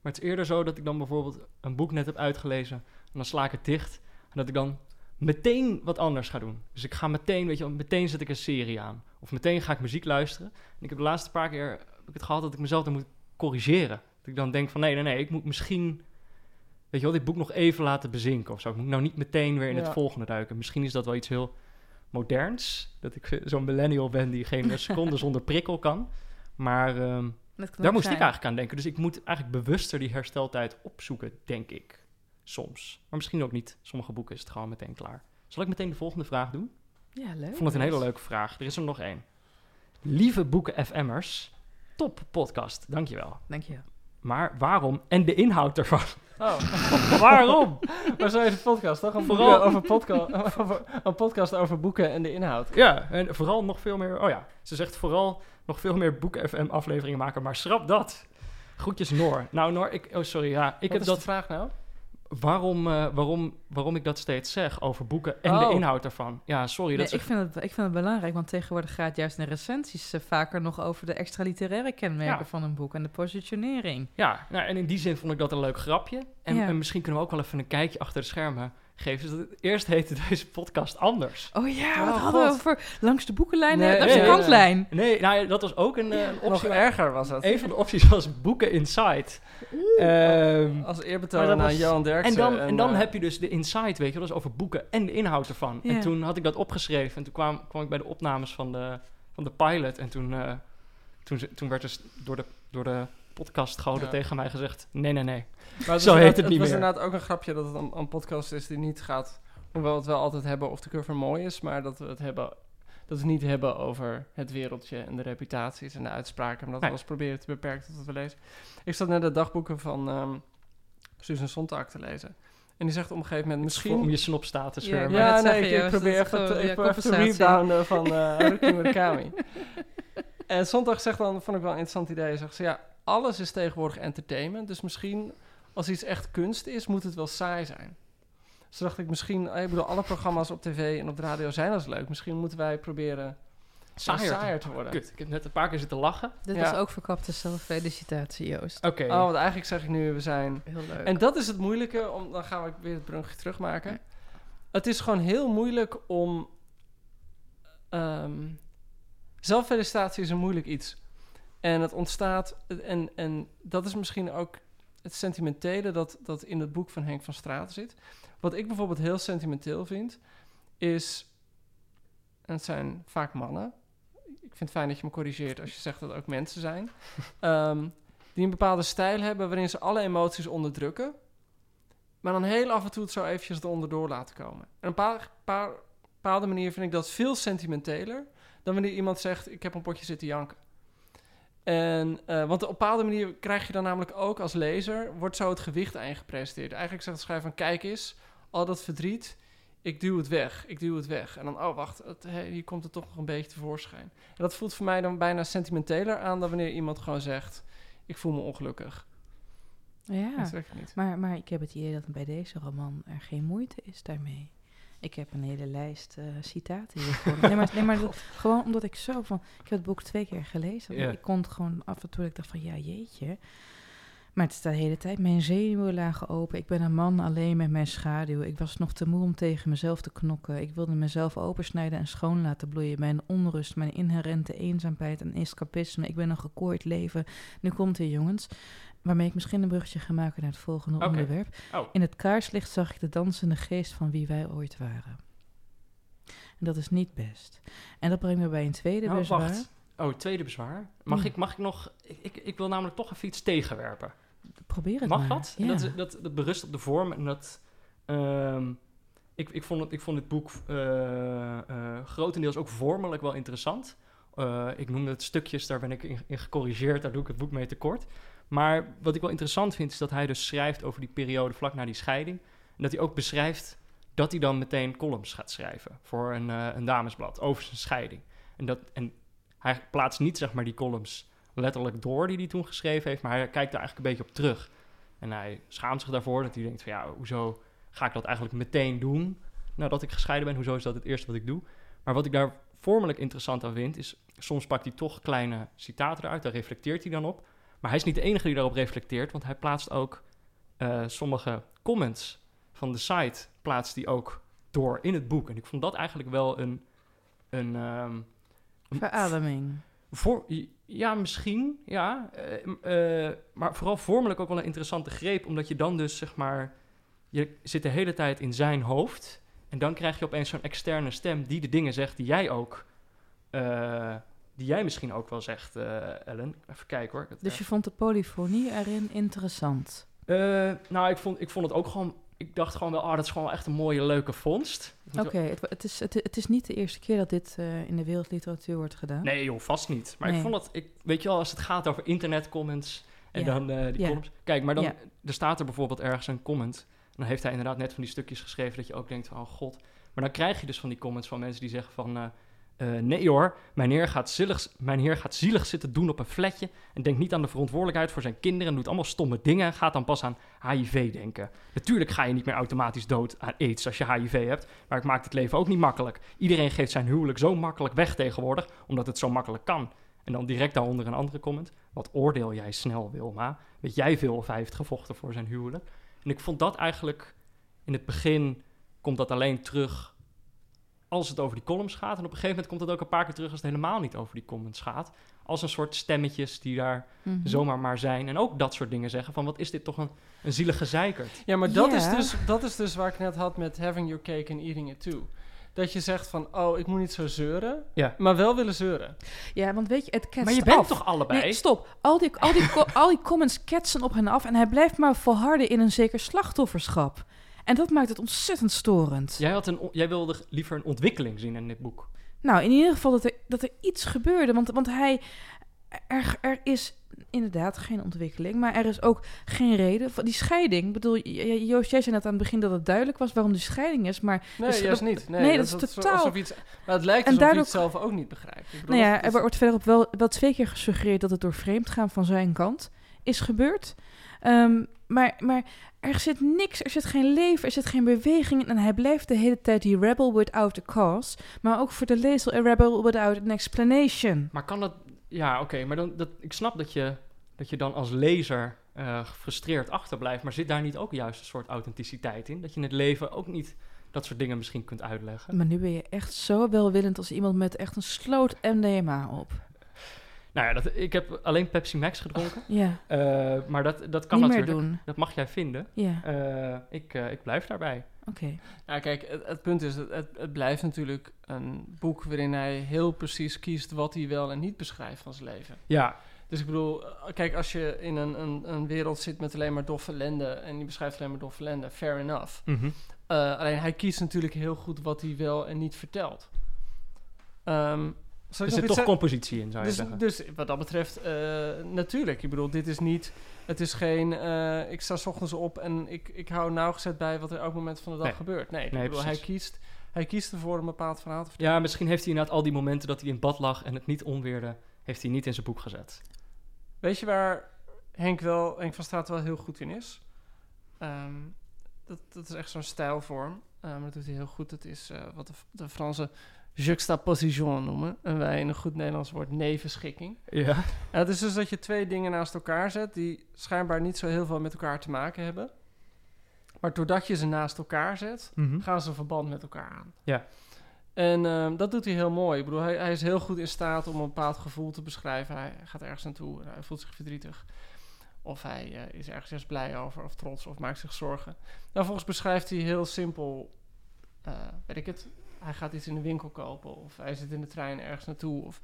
Maar het is eerder zo dat ik dan bijvoorbeeld een boek net heb uitgelezen. En dan sla ik het dicht. En dat ik dan meteen wat anders ga doen. Dus ik ga meteen, weet je meteen zet ik een serie aan. Of meteen ga ik muziek luisteren. En ik heb de laatste paar keer heb ik het gehad dat ik mezelf dan moet corrigeren. Dat ik dan denk van nee, nee, nee, ik moet misschien... Weet je wel, dit boek nog even laten bezinken of zo. Ik moet nou niet meteen weer in het volgende duiken. Misschien is dat wel iets heel moderns. Dat ik (laughs) zo'n millennial ben die geen seconde (laughs) zonder prikkel kan. Maar ehm, daar moest zijn. ik eigenlijk aan denken. Dus ik moet eigenlijk bewuster die hersteltijd opzoeken, denk ik. Soms. Maar misschien ook niet. Sommige boeken is het gewoon meteen klaar. Zal ik meteen de volgende vraag doen? Ja, leuk. Ik vond het een hele leuke vraag. Er is er nog één. Lieve boeken FM'ers, top podcast, dankjewel. Dank je. Maar waarom en de inhoud ervan? Oh, (laughs) waarom? waar zou je de podcast toch? Een, Vooral- over podca (laughs) over, een podcast over boeken en de inhoud. Ja, en vooral nog veel meer... Oh ja, ze zegt vooral nog veel meer boeken FM afleveringen maken, maar schrap dat. Groetjes Noor. Nou Noor, ik... Oh sorry, ja. Ik Wat heb is dat... de vraag nou? Waarom, eh, waarom, waarom ik dat steeds zeg over boeken en de Oh. inhoud daarvan. Ja, sorry. Nee, dat ik, vind het, ik vind het belangrijk, want tegenwoordig gaat juist in de recensies eh, vaker nog over de extra-literaire kenmerken Ja. van een boek en de positionering. Ja, nou, en in die zin vond ik dat een leuk grapje. En, Ja. en misschien kunnen we ook wel even een kijkje achter de schermen geven. Dus dat, eerst heette deze podcast anders. Oh ja, Oh, wat hadden we over langs de boekenlijn, Nee, nee, langs de nee, kantlijn. Nee, nou, dat was ook een, eh, een Nog optie. erger was dat. Een van de opties was boeken Insight. Ehm, Als eerbetoon was- Johan Derksen. en dan, en dan eh, heb je dus de insight, weet je, wel, dat is over boeken en de inhoud ervan. En toen had ik dat opgeschreven en toen kwam, kwam ik bij de opnames van de, van de pilot. En toen, eh, toen, ze- toen werd dus door de, door de podcastgoden Ja. tegen mij gezegd, nee, nee, nee. Maar het Zo heet het niet was meer. inderdaad ook een grapje dat het een, een podcast is die niet gaat... Hoewel we het wel altijd hebben of de cover mooi is... maar dat we het hebben... Dat we het niet hebben over het wereldje en de reputaties en de uitspraken... maar dat Nee. we ons proberen te beperken tot wat we lezen. Ik zat net de dagboeken van ehm Susan Sontag te lezen. En die zegt op een gegeven moment Misschien om je snopstatus weer. maar- Ja, net nee, ik, probeer is even te, ja, probeer even te rebounden van eh (laughs) Haruki Murakami. en Sontag zegt dan, vond ik wel een interessant idee, zegt ze, ja, alles is tegenwoordig entertainment, dus misschien als iets echt kunst is, moet het wel saai zijn. Dus dacht ik misschien, eh, ik bedoel, alle programma's op tv en op de radio zijn als leuk. Misschien moeten wij proberen Saaier saaier, te- worden. Kut, ik heb net een paar keer zitten lachen. Dit Ja. was ook verkapte zelffelicitatie, Joost. Oké. Oh, want eigenlijk zeg ik nu, we zijn... Heel leuk. En dat is het moeilijke, om, dan gaan we weer het brugje terugmaken. Het is gewoon heel moeilijk om... ehm zelffelicitatie is een moeilijk iets. En het ontstaat... En, en dat is misschien ook het sentimentele dat, dat in het boek van Henk van Straten zit. Wat ik bijvoorbeeld heel sentimenteel vind, is... En het zijn vaak mannen. Ik vind het fijn dat je me corrigeert als je zegt dat het ook mensen zijn. (laughs) Ehm, die een bepaalde stijl hebben waarin ze alle emoties onderdrukken. Maar dan heel af en toe het zo eventjes eronder door laten komen. En op een paar, paar, bepaalde manier vind ik dat veel sentimenteler dan wanneer iemand zegt: Ik heb een potje zitten janken. En, eh, want op een bepaalde manier krijg je dan namelijk ook als lezer, wordt zo het gewicht aan je gepresenteerd. Eigenlijk zegt de schrijver van, kijk eens, al dat verdriet, ik duw het weg, ik duw het weg. En dan, oh wacht, het, hey, hier komt het toch nog een beetje tevoorschijn. En dat voelt voor mij dan bijna sentimenteler aan dan wanneer iemand gewoon zegt, ik voel me ongelukkig. ja, Dat trek ik niet. maar, maar ik heb het idee dat bij deze roman er geen moeite is daarmee. Ik heb een hele lijst eh, citaten hiervoor. nee, maar, nee, maar dat- (laughs) gewoon omdat ik zo van... Ik heb het boek twee keer gelezen. Ja. Ik kon het gewoon af en toe... Ik dacht van, ja, jeetje. Maar het staat de hele tijd. Mijn zenuwen lagen open. Ik ben een man alleen met mijn schaduw. Ik was nog te moe om tegen mezelf te knokken. Ik wilde mezelf opensnijden en schoon laten bloeien. Mijn onrust, mijn inherente eenzaamheid en escapisme. Ik ben een gekooid leven. Nu komt het, jongens. Waarmee ik misschien een bruggetje ga maken naar het volgende onderwerp. Oh. In het kaarslicht zag ik de dansende geest van wie wij ooit waren. En dat is niet best. En dat brengt me bij een tweede Nou, bezwaar. wacht. Oh, tweede bezwaar. Mag, ik, mag ik nog... Ik, ik, wil namelijk toch even iets tegenwerpen. Probeer het Mag maar. dat? Ja. dat? Dat, dat berust op de vorm en dat... ehm, ik, ik, vond het, ik vond dit boek eh, eh, grotendeels ook vormelijk wel interessant. Eh, ik noemde het stukjes, daar ben ik in, in gecorrigeerd, daar doe ik het boek mee tekort. Maar wat ik wel interessant vind, is dat hij dus schrijft over die periode vlak na die scheiding. En dat hij ook beschrijft dat hij dan meteen columns gaat schrijven voor een, eh, een damesblad over zijn scheiding. En, dat, en hij plaatst niet zeg maar die columns letterlijk door die hij toen geschreven heeft, maar hij kijkt daar eigenlijk een beetje op terug. En hij schaamt zich daarvoor, dat hij denkt van ja, hoezo ga ik dat eigenlijk meteen doen nadat ik gescheiden ben? Hoezo is dat het eerste wat ik doe? Maar wat ik daar vormelijk interessant aan vind, is soms pakt hij toch kleine citaten eruit, daar reflecteert hij dan op. Maar hij is niet de enige die daarop reflecteert, want hij plaatst ook eh, sommige comments van de site, plaatst hij ook door in het boek. En ik vond dat eigenlijk wel een... een ehm, Verademing. voor, ja, misschien, ja. eh, eh, maar vooral vormelijk ook wel een interessante greep, omdat je dan dus, zeg maar, je zit de hele tijd in zijn hoofd. En dan krijg je opeens zo'n externe stem die de dingen zegt die jij ook, die jij misschien ook wel zegt, eh, Ellen. Even kijken hoor. Dus je vond de polyfonie erin interessant. eh, nou, ik vond, ik vond het ook gewoon. Ik dacht gewoon wel, ah, dat is gewoon echt een mooie, leuke vondst. Oké, het, het, is, het, het is niet de eerste keer dat dit eh, in de wereldliteratuur wordt gedaan. Nee, joh, vast niet. Maar ik vond het, ik, weet je wel, als het gaat over internetcomments en Ja. dan die Ja. columns. Kijk, maar dan, Ja. er staat er bijvoorbeeld ergens een comment. En dan heeft hij inderdaad net van die stukjes geschreven dat je ook denkt van, oh god. Maar dan krijg je dus van die comments van mensen die zeggen van, eh, nee hoor, mijn heer, gaat zielig, mijn heer gaat zielig zitten doen op een flatje en denkt niet aan de verantwoordelijkheid voor zijn kinderen, doet allemaal stomme dingen en gaat dan pas aan HIV denken. Natuurlijk ga je niet meer automatisch dood aan aids als je HIV hebt, maar het maakt het leven ook niet makkelijk. Iedereen geeft zijn huwelijk zo makkelijk weg tegenwoordig, omdat het zo makkelijk kan. En dan direct daaronder een andere comment. Wat oordeel jij snel, Wilma? Weet jij veel of hij heeft gevochten voor zijn huwelijk? En ik vond dat eigenlijk... In het begin komt dat alleen terug als het over die columns gaat. En op een gegeven moment komt het ook een paar keer terug als het helemaal niet over die comments gaat. Als een soort stemmetjes die daar Mhm. zomaar maar zijn. En ook dat soort dingen zeggen van wat is dit toch een, een zielige zeikert. Ja, maar dat, is dus, dat is dus waar ik net had met having your cake and eating it too. Dat je zegt van, oh, ik moet niet zo zeuren, Ja. maar wel willen zeuren. Ja, want weet je, het ketst Maar je bent af. toch allebei? Nee, stop. Al die, al, die, co- (laughs) al die comments ketsen op hen af en hij blijft maar volharden in een zeker slachtofferschap. En dat maakt het ontzettend storend. Jij, had een, jij wilde liever een ontwikkeling zien in dit boek. Nou, in ieder geval dat er, dat er iets gebeurde. Want, want hij. Er, er is inderdaad geen ontwikkeling, maar er is ook geen reden. voor Die scheiding. Ik bedoel, Joost, jij zei net aan het begin dat het duidelijk was waarom die scheiding is. Maar Nee, Dus juist dat- niet. Nee, nee, dat is totaal- Alsof iets, maar het lijkt alsof je daardoor- het zelf ook niet begrijpt. Ik bedoel, nou ja, er wordt verderop wel, wel twee keer gesuggereerd dat het door vreemdgaan van zijn kant is gebeurd. Ehm, maar, maar er zit niks, er zit geen leven, er zit geen beweging in. En hij blijft de hele tijd die rebel without a cause. Maar ook voor de lezer een rebel without an explanation. Maar kan dat... Ja, oké, maar dan, dat, ik snap dat je, dat je dan als lezer eh, gefrustreerd achterblijft. Maar zit daar niet ook juist een soort authenticiteit in? Dat je in het leven ook niet dat soort dingen misschien kunt uitleggen? Maar nu ben je echt zo welwillend als iemand met echt een sloot MDMA op. Nou ja, dat, ik heb alleen Pepsi Max gedronken. Ja, eh, maar dat, dat kan niet meer natuurlijk. doen. Dat mag jij vinden. Ja, Eh, ik, eh, ik blijf daarbij. oké. Ja, kijk, het, het punt is, het, het, blijft natuurlijk een boek waarin hij heel precies kiest wat hij wel en niet beschrijft van zijn leven. Ja, Dus ik bedoel, kijk, als je in een, een, een wereld zit met alleen maar doffe ellende en je beschrijft alleen maar doffe ellende, fair enough. mhm. Eh, alleen hij kiest natuurlijk heel goed wat hij wel en niet vertelt. Ehm, er zit toch compositie in, zou je dus, zeggen. dus wat dat betreft, eh, natuurlijk. Ik bedoel, dit is niet... Het is geen... eh, ik sta 's ochtends op en ik, ik hou nauwgezet bij wat er elk moment van de dag Nee. gebeurt. Nee, Nee, ik bedoel, hij kiest, hij kiest ervoor een bepaald verhaal te vertellen. Ja, misschien heeft hij inderdaad al die momenten dat hij in bad lag en het niet onweerde, heeft hij niet in zijn boek gezet. Weet je waar Henk, wel, Henk van Straat wel heel goed in is? Ehm, dat, dat is echt zo'n stijlvorm. Maar dat doet hij heel goed. Dat is eh, wat de, de Franse juxtaposition noemen. En wij in een goed Nederlands woord nevenschikking. Ja. En het is dus dat je twee dingen naast elkaar zet... die schijnbaar niet zo heel veel met elkaar te maken hebben. Maar doordat je ze naast elkaar zet... Mhm. gaan ze een verband met elkaar aan. Ja. En ehm, dat doet hij heel mooi. Ik bedoel, hij, hij is heel goed in staat om een bepaald gevoel te beschrijven. Hij gaat ergens naartoe en hij voelt zich verdrietig. Of hij eh, is ergens juist blij over, of trots, of maakt zich zorgen. Nou, volgens beschrijft hij heel simpel, eh, weet ik het, hij gaat iets in de winkel kopen. Of hij zit in de trein ergens naartoe. Of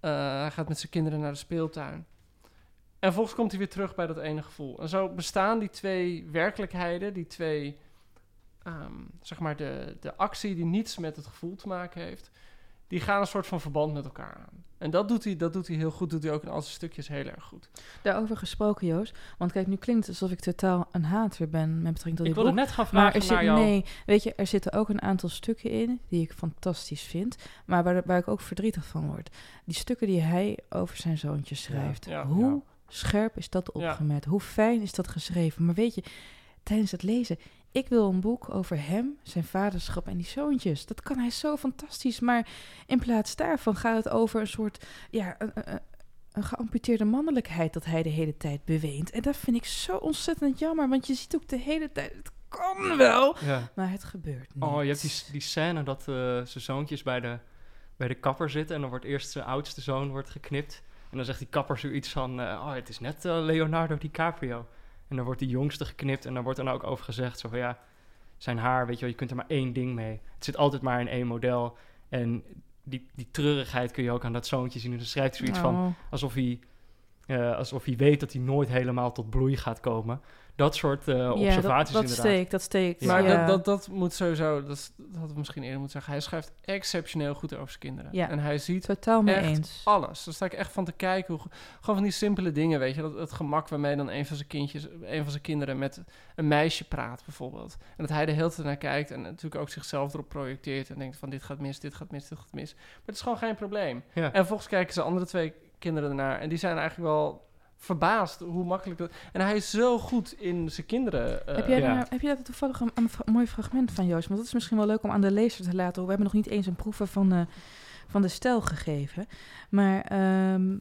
eh, hij gaat met zijn kinderen naar de speeltuin. En vervolgens komt hij weer terug bij dat ene gevoel. En zo bestaan die twee werkelijkheden, die twee ehm, zeg maar de, de actie die niets met het gevoel te maken heeft, die gaan een soort van verband met elkaar aan. En dat doet hij, dat doet hij heel goed, doet hij ook in al zijn stukjes heel erg goed. Daarover gesproken, Joost. Want kijk, nu klinkt het alsof ik totaal een hater ben met betrekking tot Ik dit wilde boek. net gaan Maar vragen er zit, jou. nee, weet je, er zitten ook een aantal stukken in die ik fantastisch vind, maar waar, waar ik ook verdrietig van word. Die stukken die hij over zijn zoontje schrijft. ja, Hoe ja. scherp is dat opgemerkt? Hoe fijn is dat geschreven? Maar weet je, tijdens het lezen, ik wil een boek over hem, zijn vaderschap en die zoontjes. Dat kan hij zo fantastisch, maar in plaats daarvan gaat het over een soort, ja, een, een, een geamputeerde mannelijkheid dat hij de hele tijd beweent. En dat vind ik zo ontzettend jammer, want je ziet ook de hele tijd, het kan wel, Ja. maar het gebeurt niet. Oh, je hebt die, die scène dat eh, zijn zoontjes bij de, bij de kapper zitten... en dan wordt eerst zijn oudste zoon wordt geknipt... en dan zegt die kapper zoiets van... eh, oh, het is net eh, Leonardo DiCaprio. En dan wordt die jongste geknipt en daar wordt dan ook over gezegd... zo van ja, zijn haar, weet je wel, je kunt er maar één ding mee. Het zit altijd maar in één model. En die, die treurigheid kun je ook aan dat zoontje zien. En dan schrijft hij zoiets van... Oh. alsof hij, eh, alsof hij weet dat hij nooit helemaal tot bloei gaat komen. Dat soort eh, ja, dat, observaties dat inderdaad. steekt, dat steekt. Maar ja. dat, dat, dat moet sowieso, dat, dat hadden we misschien eerder moeten zeggen. Hij schrijft exceptioneel goed over zijn kinderen. Ja. En hij ziet Totaal mee echt eens. alles. Daar sta ik echt van te kijken. Hoe, gewoon van die simpele dingen, weet je. Dat, het gemak waarmee dan een van zijn kindjes, een van zijn kinderen met een meisje praat, bijvoorbeeld. En dat hij de hele tijd naar kijkt en natuurlijk ook zichzelf erop projecteert. En denkt van dit gaat mis, dit gaat mis, dit gaat mis. Maar het is gewoon geen probleem. Ja. En vervolgens kijken ze andere twee kinderen ernaar. En die zijn eigenlijk wel verbaasd hoe makkelijk dat... En hij is zo goed in zijn kinderen. eh, Heb jij, ja. daar, heb je daar toevallig een, mooi fragment van, Joost? Want dat is misschien wel leuk om aan de lezer te laten horen. We hebben nog niet eens een proeven van, eh, van de stijl gegeven. Maar ehm,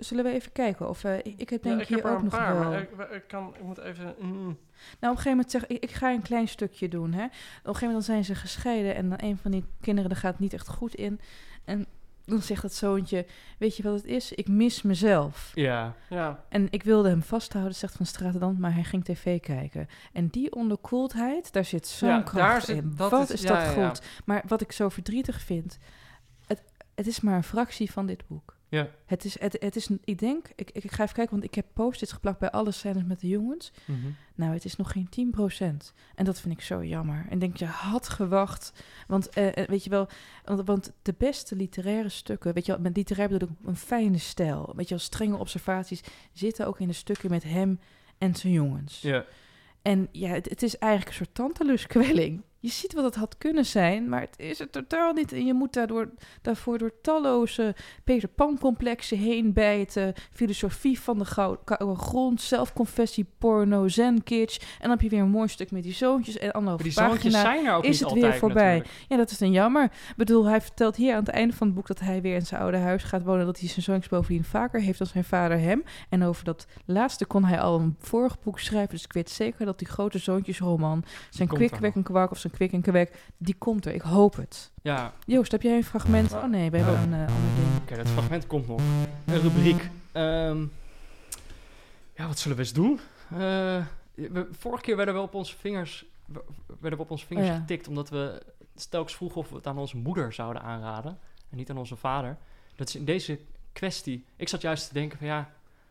zullen we even kijken? Of, eh, ik, ik heb ja, denk ik hier heb er ook een nog paar, wel... maar ik, ik kan, ik moet even... mm. Nou, op een gegeven moment zeg ik, ik ga een klein stukje doen. Hè. Op een gegeven moment dan zijn ze gescheiden en dan een van die kinderen daar gaat niet echt goed in. En dan zegt dat zoontje, weet je wat het is? Ik mis mezelf. Ja, Ja, En ik wilde hem vasthouden, zegt Van Straten dan, maar hij ging tv kijken. En die onderkoeldheid, daar zit zo'n Ja, kracht daar zit- in. dat wat is- dat ja, ja. goed. Maar wat ik zo verdrietig vind, het, het is maar een fractie van dit boek. Ja. Het is, het, het is, ik denk, ik, ik ga even kijken, want ik heb post-its geplakt bij alle scènes met de jongens. Mhm. Nou, het is nog geen 10%. En dat vind ik zo jammer. En denk je, had gewacht. Want eh, eh, weet je wel, want, want de beste literaire stukken, weet je wel, met literair bedoel ik een fijne stijl. Weet je wel, strenge observaties zitten ook in de stukken met hem en zijn jongens. ja. En ja, het, het is eigenlijk een soort tanteluskwelling. Je ziet wat het had kunnen zijn, maar het is het totaal niet. En je moet daardoor, daarvoor door talloze Peter Pan-complexen heen bijten. Filosofie van de gouden grond, zelfconfessie, porno, zen kitsch. En dan heb je weer een mooi stuk met die zoontjes en Maar anderhalve die zoontjes pagina. zijn er ook is niet het altijd weer voorbij. natuurlijk. Ja, dat is dan jammer. Ik bedoel, hij vertelt hier aan het einde van het boek dat hij weer in zijn oude huis gaat wonen. Dat hij zijn zoontjes bovendien vaker heeft dan zijn vader hem. En over dat laatste kon hij al een vorig boek schrijven. Dus ik weet zeker dat die grote zoontjesroman, zijn komt kwik, er kwek nog. en kwak of zijn kwik en kwek, die komt er. Ik hoop het. Ja, Joost, heb jij een fragment? Oh nee, we hebben Oh. een eh, ander ding. oké, dat fragment komt nog. Een rubriek. Ehm, ja, wat zullen we eens doen? Eh, we, vorige keer werden we op onze vingers, we- werden we op onze vingers Oh ja. getikt... omdat we telkens vroegen of we het aan onze moeder zouden aanraden... en niet aan onze vader. Dat is in deze kwestie... Ik zat juist te denken van ja...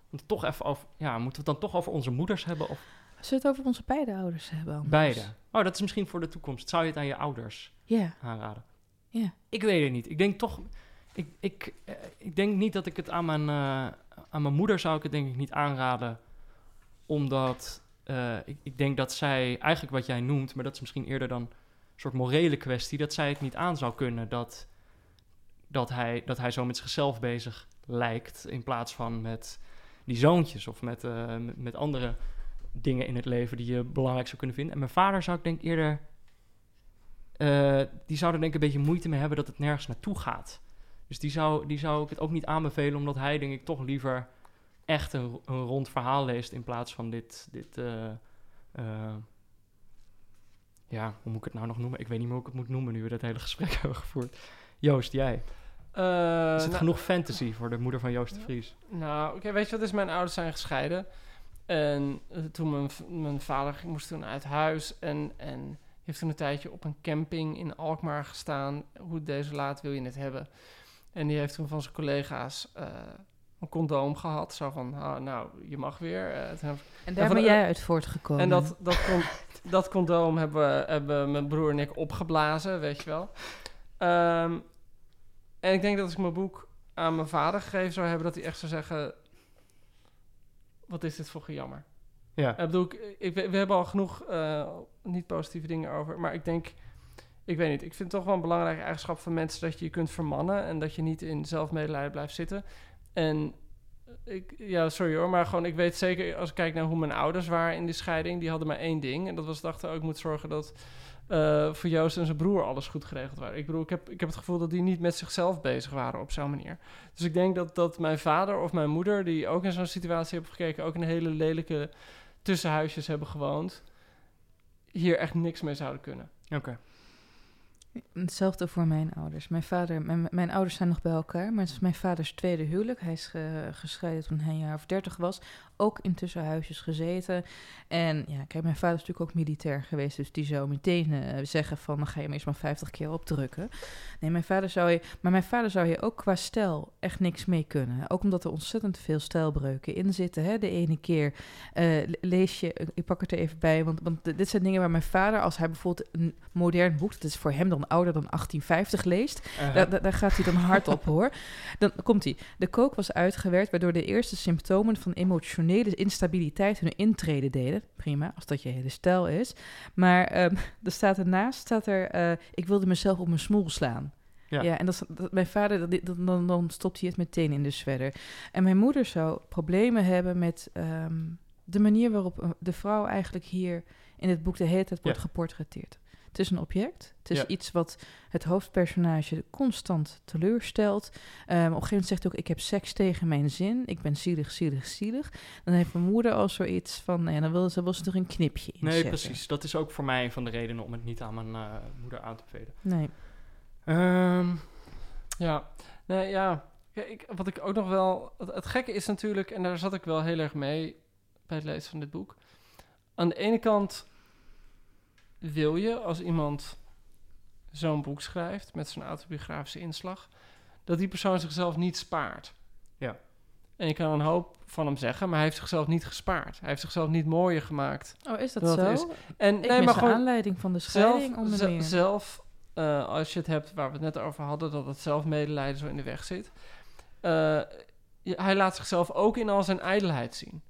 we toch even over, ja, moeten we het dan toch over onze moeders hebben of Zullen we het over onze beide ouders hebben? anders? beide? Oh, dat is misschien voor de toekomst. Zou je het aan je ouders aanraden? Ja. Ik weet het niet. Ik denk toch. Ik, ik, eh, ik denk niet dat ik het aan mijn, eh, aan mijn moeder zou ik het denk ik niet aanraden. Omdat eh, ik, ik denk dat zij eigenlijk wat jij noemt, maar dat is misschien eerder dan een soort morele kwestie, dat zij het niet aan zou kunnen dat, dat, hij, dat hij zo met zichzelf bezig lijkt in plaats van met die zoontjes of met, eh, met, met andere dingen in het leven die je belangrijk zou kunnen vinden. En mijn vader zou ik denk eerder... eh, die zou er denk ik een beetje moeite mee hebben dat het nergens naartoe gaat. Dus die zou, die zou ik het ook niet aanbevelen, omdat hij denk ik toch liever echt een, een rond verhaal leest in plaats van dit... dit eh, eh, ja, hoe moet ik het nou nog noemen? Ik weet niet meer hoe ik het moet noemen nu we dat hele gesprek (laughs) hebben gevoerd. Joost, jij? Is het nou- genoeg fantasy voor de moeder van Joost de Vries? Nou, oké, weet je wat is? Mijn ouders zijn gescheiden. En eh, toen mijn, mijn vader moest toen uit huis en, en heeft toen een tijdje op een camping in Alkmaar gestaan. Hoe desolaat wil je het hebben? En die heeft toen van zijn collega's eh, een condoom gehad. Zo van, ah, nou, je mag weer. Eh, En daar ben jij uit voortgekomen. en dat, (laughs) dat, dat condoom hebben, hebben mijn broer en ik opgeblazen, weet je wel. Ehm, en ik denk dat als ik mijn boek aan mijn vader gegeven zou hebben, dat hij echt zou zeggen: Wat is dit voor gejammer? Ja. Ik bedoel, ik, ik, we hebben al genoeg eh, niet positieve dingen over, maar ik denk, ik weet niet, ik vind het toch wel een belangrijke eigenschap van mensen dat je je kunt vermannen en dat je niet in zelfmedelijden blijft zitten. En ik, ja, sorry hoor, maar gewoon, ik weet zeker, als ik kijk naar hoe mijn ouders waren in die scheiding, die hadden maar één ding. En dat was, dachten, oh, ik moet zorgen dat eh, voor Joost en zijn broer alles goed geregeld waren. Ik bedoel, ik heb, ik heb het gevoel dat die niet met zichzelf bezig waren op zo'n manier. Dus ik denk dat, dat mijn vader of mijn moeder, die ook in zo'n situatie hebben gekeken, ook in hele lelijke tussenhuisjes hebben gewoond, hier echt niks mee zouden kunnen. Oké. Hetzelfde voor mijn ouders. Mijn, vader, mijn, mijn ouders zijn nog bij elkaar, maar het is mijn vaders tweede huwelijk. Hij is ge- gescheiden toen hij een jaar of dertig was. Ook in tussenhuisjes gezeten. En ja, kijk, mijn vader is natuurlijk ook militair geweest, dus die zou meteen eh, zeggen van, dan ga je hem eerst maar 50 keer opdrukken. Nee, mijn vader zou je, maar mijn vader zou je ook qua stijl echt niks mee kunnen. Ook omdat er ontzettend veel stijlbreuken in zitten. Hè? De ene keer eh, le- lees je, ik pak het er even bij, want, want dit zijn dingen waar mijn vader, als hij bijvoorbeeld een modern boek, dat is voor hem dan ouder dan 1850 leest, daar, gaat hij dan hard op hoor. Dan komt hij. De kook was uitgewerkt, waardoor de eerste symptomen van emotionele instabiliteit hun intrede deden. Prima, als dat je hele stijl is. Maar ehm, (laughs) er staat ernaast, staat er, eh, ik wilde mezelf op mijn smoel slaan. Ja. Ja, en dat, dat, mijn vader, dat, dat- dan, dan stopt hij het meteen in de sweater. En mijn moeder zou problemen hebben met ehm, de manier waarop eh, de vrouw eigenlijk hier in het boek de hele tijd wordt Ja. geportretteerd. Het is een object. Het is Ja. iets wat het hoofdpersonage constant teleurstelt. Ehm, op een gegeven moment zegt hij ook: Ik heb seks tegen mijn zin. Ik ben zielig, zielig, zielig. Dan heeft mijn moeder al zoiets van: nou ja, dan wil ze, wil ze er een knipje in Nee, zetten. precies. Dat is ook voor mij een van de redenen om het niet aan mijn eh, moeder aan te bevelen. Nee. Ehm, Ja, nee, ja. Ik, wat ik ook nog wel... Het, het gekke is natuurlijk, en daar zat ik wel heel erg mee bij het lezen van dit boek. Aan de ene kant wil je, als iemand zo'n boek schrijft met zo'n autobiografische inslag, dat die persoon zichzelf niet spaart. Ja. En je kan een hoop van hem zeggen, maar hij heeft zichzelf niet gespaard. Hij heeft zichzelf niet mooier gemaakt. Oh, is dat, Dat zo? is- En ik nee, mis maar de gewoon aanleiding van de zelf, scheiding onder ze- meer. zelf eh, als je het hebt waar we het net over hadden, dat het zelfmedelijden zo in de weg zit. eh, hij laat zichzelf ook in al zijn ijdelheid zien.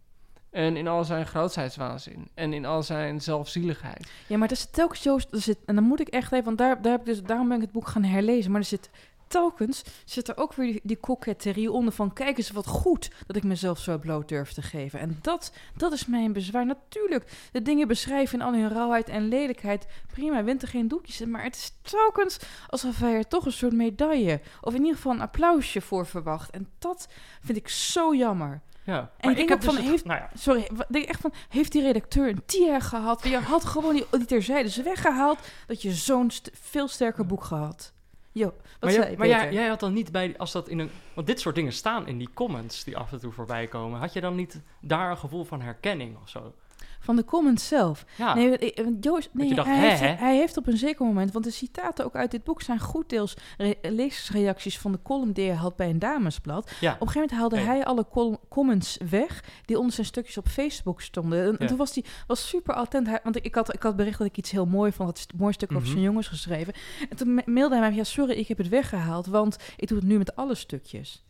En in al zijn grootheidswaanzin. En in al zijn zelfzieligheid. Ja, maar er zit telkens Joost, er zit, en dan moet ik echt even, want daar, daar heb ik dus, daarom ben ik het boek gaan herlezen. Maar er zit telkens, zit er ook weer die, die koketterie onder van, kijk eens wat goed dat ik mezelf zo bloot durf te geven. En dat, dat is mijn bezwaar. Natuurlijk, de dingen beschrijven in al hun rauwheid en lelijkheid, prima, wint er geen doekjes in. Maar het is telkens alsof hij er toch een soort medaille, of in ieder geval een applausje voor verwacht. En dat vind ik zo jammer. Ja. En ik denk ook van, heeft- Nou ja, Sorry, denk echt van, heeft die redacteur een tier gehad? Je had gewoon die, die terzijde ze weggehaald, dat je zo'n st- veel sterker boek gehad. Jo, wat maar, zei je, maar jij had dan niet bij, als dat in een... Want dit soort dingen staan in die comments die af en toe voorbij komen. Had je dan niet daar een gevoel van herkenning of zo? Van de comments zelf. Ja, Nee, want Joost, nee dacht, hij, hè, heeft, hè? hij heeft op een zeker moment, want de citaten ook uit dit boek zijn goed deels re- lezersreacties van de column die hij had bij een damesblad. ja. Op een gegeven moment haalde hij alle comments weg die onder zijn stukjes op Facebook stonden. En, toen was hij was super attent. Hij- want ik, had, ik had bericht dat ik iets heel mooi had een st- mooi stuk over Mhm. zijn jongens geschreven. En toen ma- mailde hij mij, ja sorry, ik heb het weggehaald, want ik doe het nu met alle stukjes.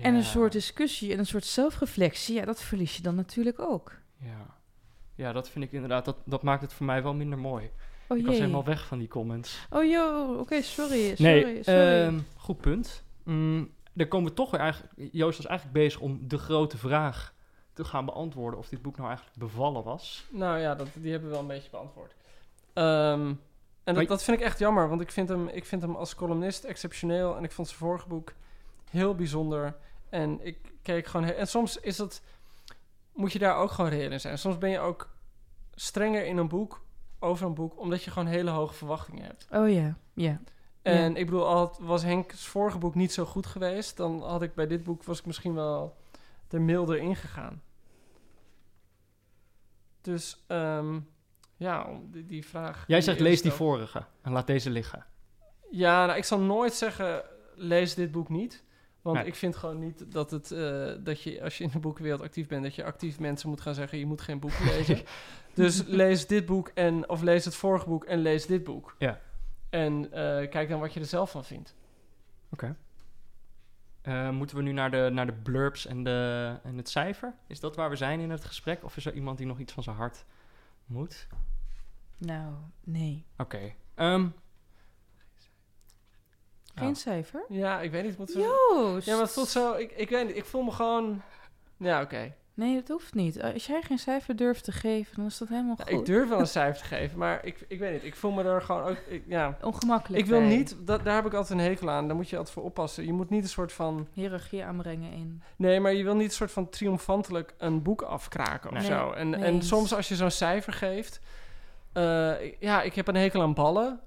En een soort discussie en een soort zelfreflectie, ja, dat verlies je dan natuurlijk ook. Ja. ja, dat vind ik inderdaad... Dat, dat maakt het voor mij wel minder mooi. Oh Ik was helemaal weg van die comments. Oh joh, oké, sorry, sorry, Nee, sorry. ehm, goed punt. Mm, dan komen we toch weer eigenlijk... Joost was eigenlijk bezig om de grote vraag te gaan beantwoorden of dit boek nou eigenlijk bevallen was. Nou ja, dat, die hebben we wel een beetje beantwoord. Ehm, en dat, dat vind ik echt jammer, want ik vind, hem, ik vind hem als columnist exceptioneel. En ik vond zijn vorige boek heel bijzonder. En ik keek gewoon... En soms is dat... Moet je daar ook gewoon reëel in zijn. Soms ben je ook strenger in een boek, over een boek, omdat je gewoon hele hoge verwachtingen hebt. Oh ja, ja. En ik bedoel, al was Henk's vorige boek niet zo goed geweest, dan had ik bij dit boek was ik misschien wel er milder ingegaan. Dus ehm, ja, om die, die vraag. Jij zegt lees die vorige en laat deze liggen. Ja, nou, ik zal nooit zeggen lees dit boek niet. Want Nee. ik vind gewoon niet dat het eh, dat je als je in de boekenwereld actief bent, dat je actief mensen moet gaan zeggen je moet geen boek lezen. (laughs) dus lees dit boek en of lees het vorige boek en lees dit boek. Ja. En eh, kijk dan wat je er zelf van vindt. Eh, moeten we nu naar de, naar de blurbs en, de, en het cijfer? Is dat waar we zijn in het gesprek? Of is er iemand die nog iets van zijn hart moet? Nou, nee. Oké. Ehm, Geen Oh. cijfer? Ja, ik weet niet. Moeten we... Joost! Ja, maar het voelt zo. Ik, ik weet niet. Ik voel me gewoon. Ja, oké. Nee, dat hoeft niet. Als jij geen cijfer durft te geven, dan is dat helemaal Ja, goed. ik durf wel een cijfer te geven, maar ik, ik weet niet. Ik voel me er gewoon ook. Ik, ja. Ongemakkelijk Ik wil bij. niet. Dat, daar heb ik altijd een hekel aan. Daar moet je altijd voor oppassen. Je moet niet een soort van. Hiërarchie aanbrengen in... Nee, maar je wil niet een soort van triomfantelijk een boek afkraken of Nee. zo. En, Nee en soms als je zo'n cijfer geeft. eh, ja, ik heb een hekel aan ballen.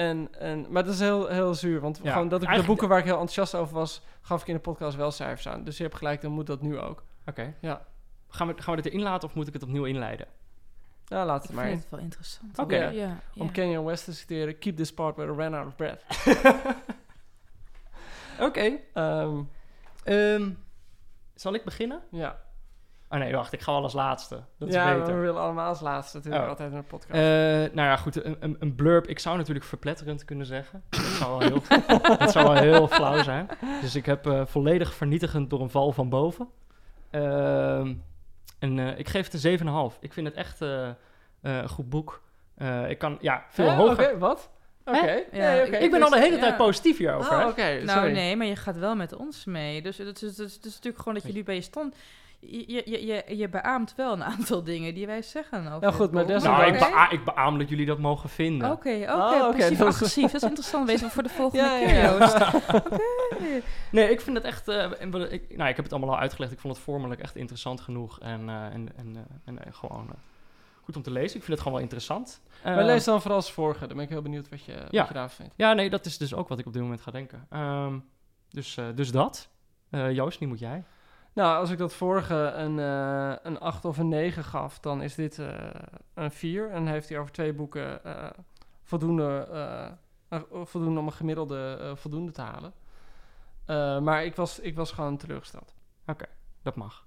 En, en, maar dat is heel, heel zuur. Want Ja, gewoon dat ik de boeken waar ik heel enthousiast over was, gaf ik in de podcast wel cijfers aan. Dus je hebt gelijk, dan moet dat nu ook. Oké. Ja. Gaan, we, gaan we dit erin laten of moet ik het opnieuw inleiden? Nou, laat Ik het maar vind in. het wel interessant. Oké. Ja, ja, Om. Kanye West te citeren, keep this part where I ran out of breath. (laughs) Oké. Ehm, Ehm, zal ik beginnen? ja, Oh nee, wacht. Ik ga wel als laatste. Dat is ja maar beter. we willen allemaal als laatste natuurlijk Oh. altijd in een podcast. Eh, nou ja, goed. Een, een, een blurb. Ik zou natuurlijk verpletterend kunnen zeggen. Dat zou wel heel, (laughs) dat zou wel heel flauw zijn. Dus ik heb eh, volledig vernietigend door een val van boven. Ehm, en eh, ik geef het een 7,5. Ik vind het echt eh, eh, een goed boek. Eh, ik kan, ja, veel hoger. Oké, wat? Oké. Nee, Ja, ik ben al de hele Ja. tijd positief hierover. Oh. Nou nee, maar je gaat wel met ons mee. Dus het is, het is, het is natuurlijk gewoon dat je nu bij je stand... Je, je, je, je beaamt wel een aantal dingen die wij zeggen over Nou goed, maar boek. des- Nou, ik, bea- ik beaam dat jullie dat mogen vinden. Oké, oké, Oh, passief dat is- agressief. Dat is interessant. Wees we voor de volgende Ja, ja, keer, ja. Joost. (laughs) Nee, ik vind het echt... eh, wat ik, nou, ik heb het allemaal al uitgelegd. Ik vond het vormelijk echt interessant genoeg. En, eh, en, en, eh, en gewoon eh, goed om te lezen. Ik vind het gewoon wel interessant. Maar lees dan vooral als vorige. Dan ben ik heel benieuwd wat je, Ja. wat je daarvan vindt. Ja, nee, dat is dus ook wat ik op dit moment ga denken. Ehm, dus, eh, dus dat. Eh, Joost, nu moet jij. Nou, als ik dat vorige een, eh, een 8 of een 9 gaf, dan is dit eh, een 4. En heeft hij over twee boeken eh, voldoende, voldoende om een gemiddelde eh, voldoende te halen. Eh, maar ik was, ik was gewoon teleurgesteld. Dat mag.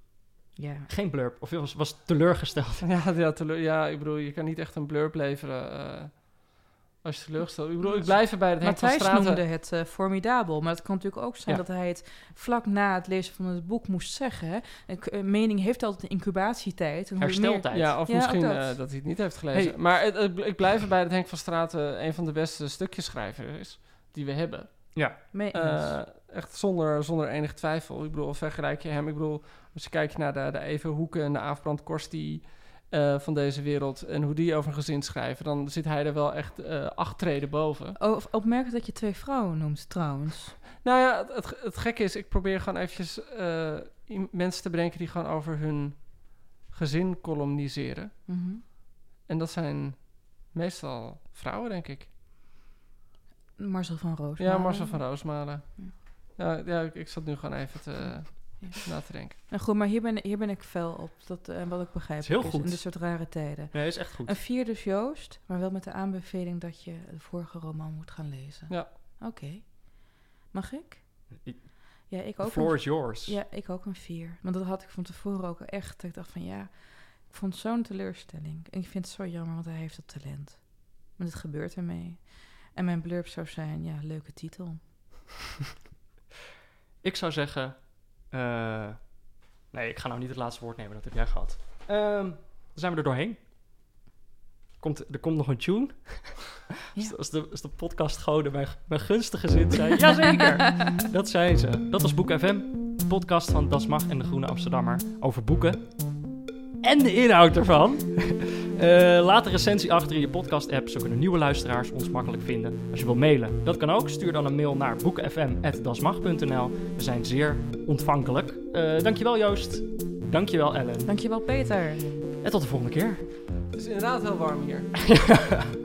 Ja. Geen blurb. Of je was, was teleurgesteld. (laughs) Ja, ja, teleur, ja, ik bedoel, je kan niet echt een blurb leveren eh, als je teleurgesteld Ik bedoel, ik blijf erbij dat Henk van Matthijs noemde het eh, formidabel, maar het kan natuurlijk ook zijn Ja. dat hij het vlak na het lezen van het boek moest zeggen. hè. Een een mening heeft altijd een incubatietijd. En hoe meer- Hersteltijd. Ja, of Ja, misschien eh, dat. dat. hij het niet heeft gelezen. Hey. Maar het, het- ik blijf erbij dat Henk van Straten een van de beste stukjeschrijvers is die we hebben. Eens. Eh, echt zonder, zonder enige twijfel. Ik bedoel, vergelijk je hem... Ik bedoel, als je kijkt naar de, de Even Hoeken en de Aafbrand Korsti eh, van deze wereld... en hoe die over een gezin schrijven... dan zit hij er wel echt eh acht treden boven. Oh, opmerkelijk dat je twee vrouwen noemt, trouwens. Nou ja, het, het, gekke is... ik probeer gewoon eventjes eh, mensen te bedenken... die gewoon over hun gezin columniseren. Mhm. En dat zijn meestal vrouwen, denk ik. Marcel van Roos. Ja, Marcel van Roosmalen. Ja. Ja, ja ik, ik zat nu gewoon even te. Na te denken. Nou goed, maar hier ben, hier ben ik fel op. Dat, eh, wat ik begrijp. is heel is goed. In dit soort rare tijden. Nee, is echt goed. Een vier dus Joost, maar wel met de aanbeveling dat je de vorige roman moet gaan lezen. Ja. Oké. Mag ik? Ik- Ja, ik The ook. floor een, is yours. ja, ik ook een vier. Want dat had ik van tevoren ook echt. Ik dacht van ja, ik vond zo'n teleurstelling. En ik vind het zo jammer, want hij heeft dat talent. Maar het gebeurt ermee. En mijn blurb zou zijn, ja, leuke titel. (laughs) Ik zou zeggen... eh, nee, ik ga nou niet het laatste woord nemen. Dat heb jij gehad. Ehm, dan zijn we er doorheen. Komt, er komt nog een tune. (laughs) Ja. Als, de, als de podcastgoden mijn, mijn gunstige zin zijn. (laughs) Jazeker! dat zijn ze. Dat was Boek FM. de podcast van Das Mag en de Groene Amsterdammer over boeken en de inhoud ervan. Eh, laat een recensie achter in je podcast-app, zo kunnen nieuwe luisteraars ons makkelijk vinden. Als je wil mailen, dat kan ook. Stuur dan een mail naar boekenfm.dasmag.nl. We zijn zeer ontvankelijk. Uh, dankjewel Joost. Dankjewel Ellen. Dankjewel Peter. En tot de volgende keer. Het is inderdaad heel warm hier. (laughs)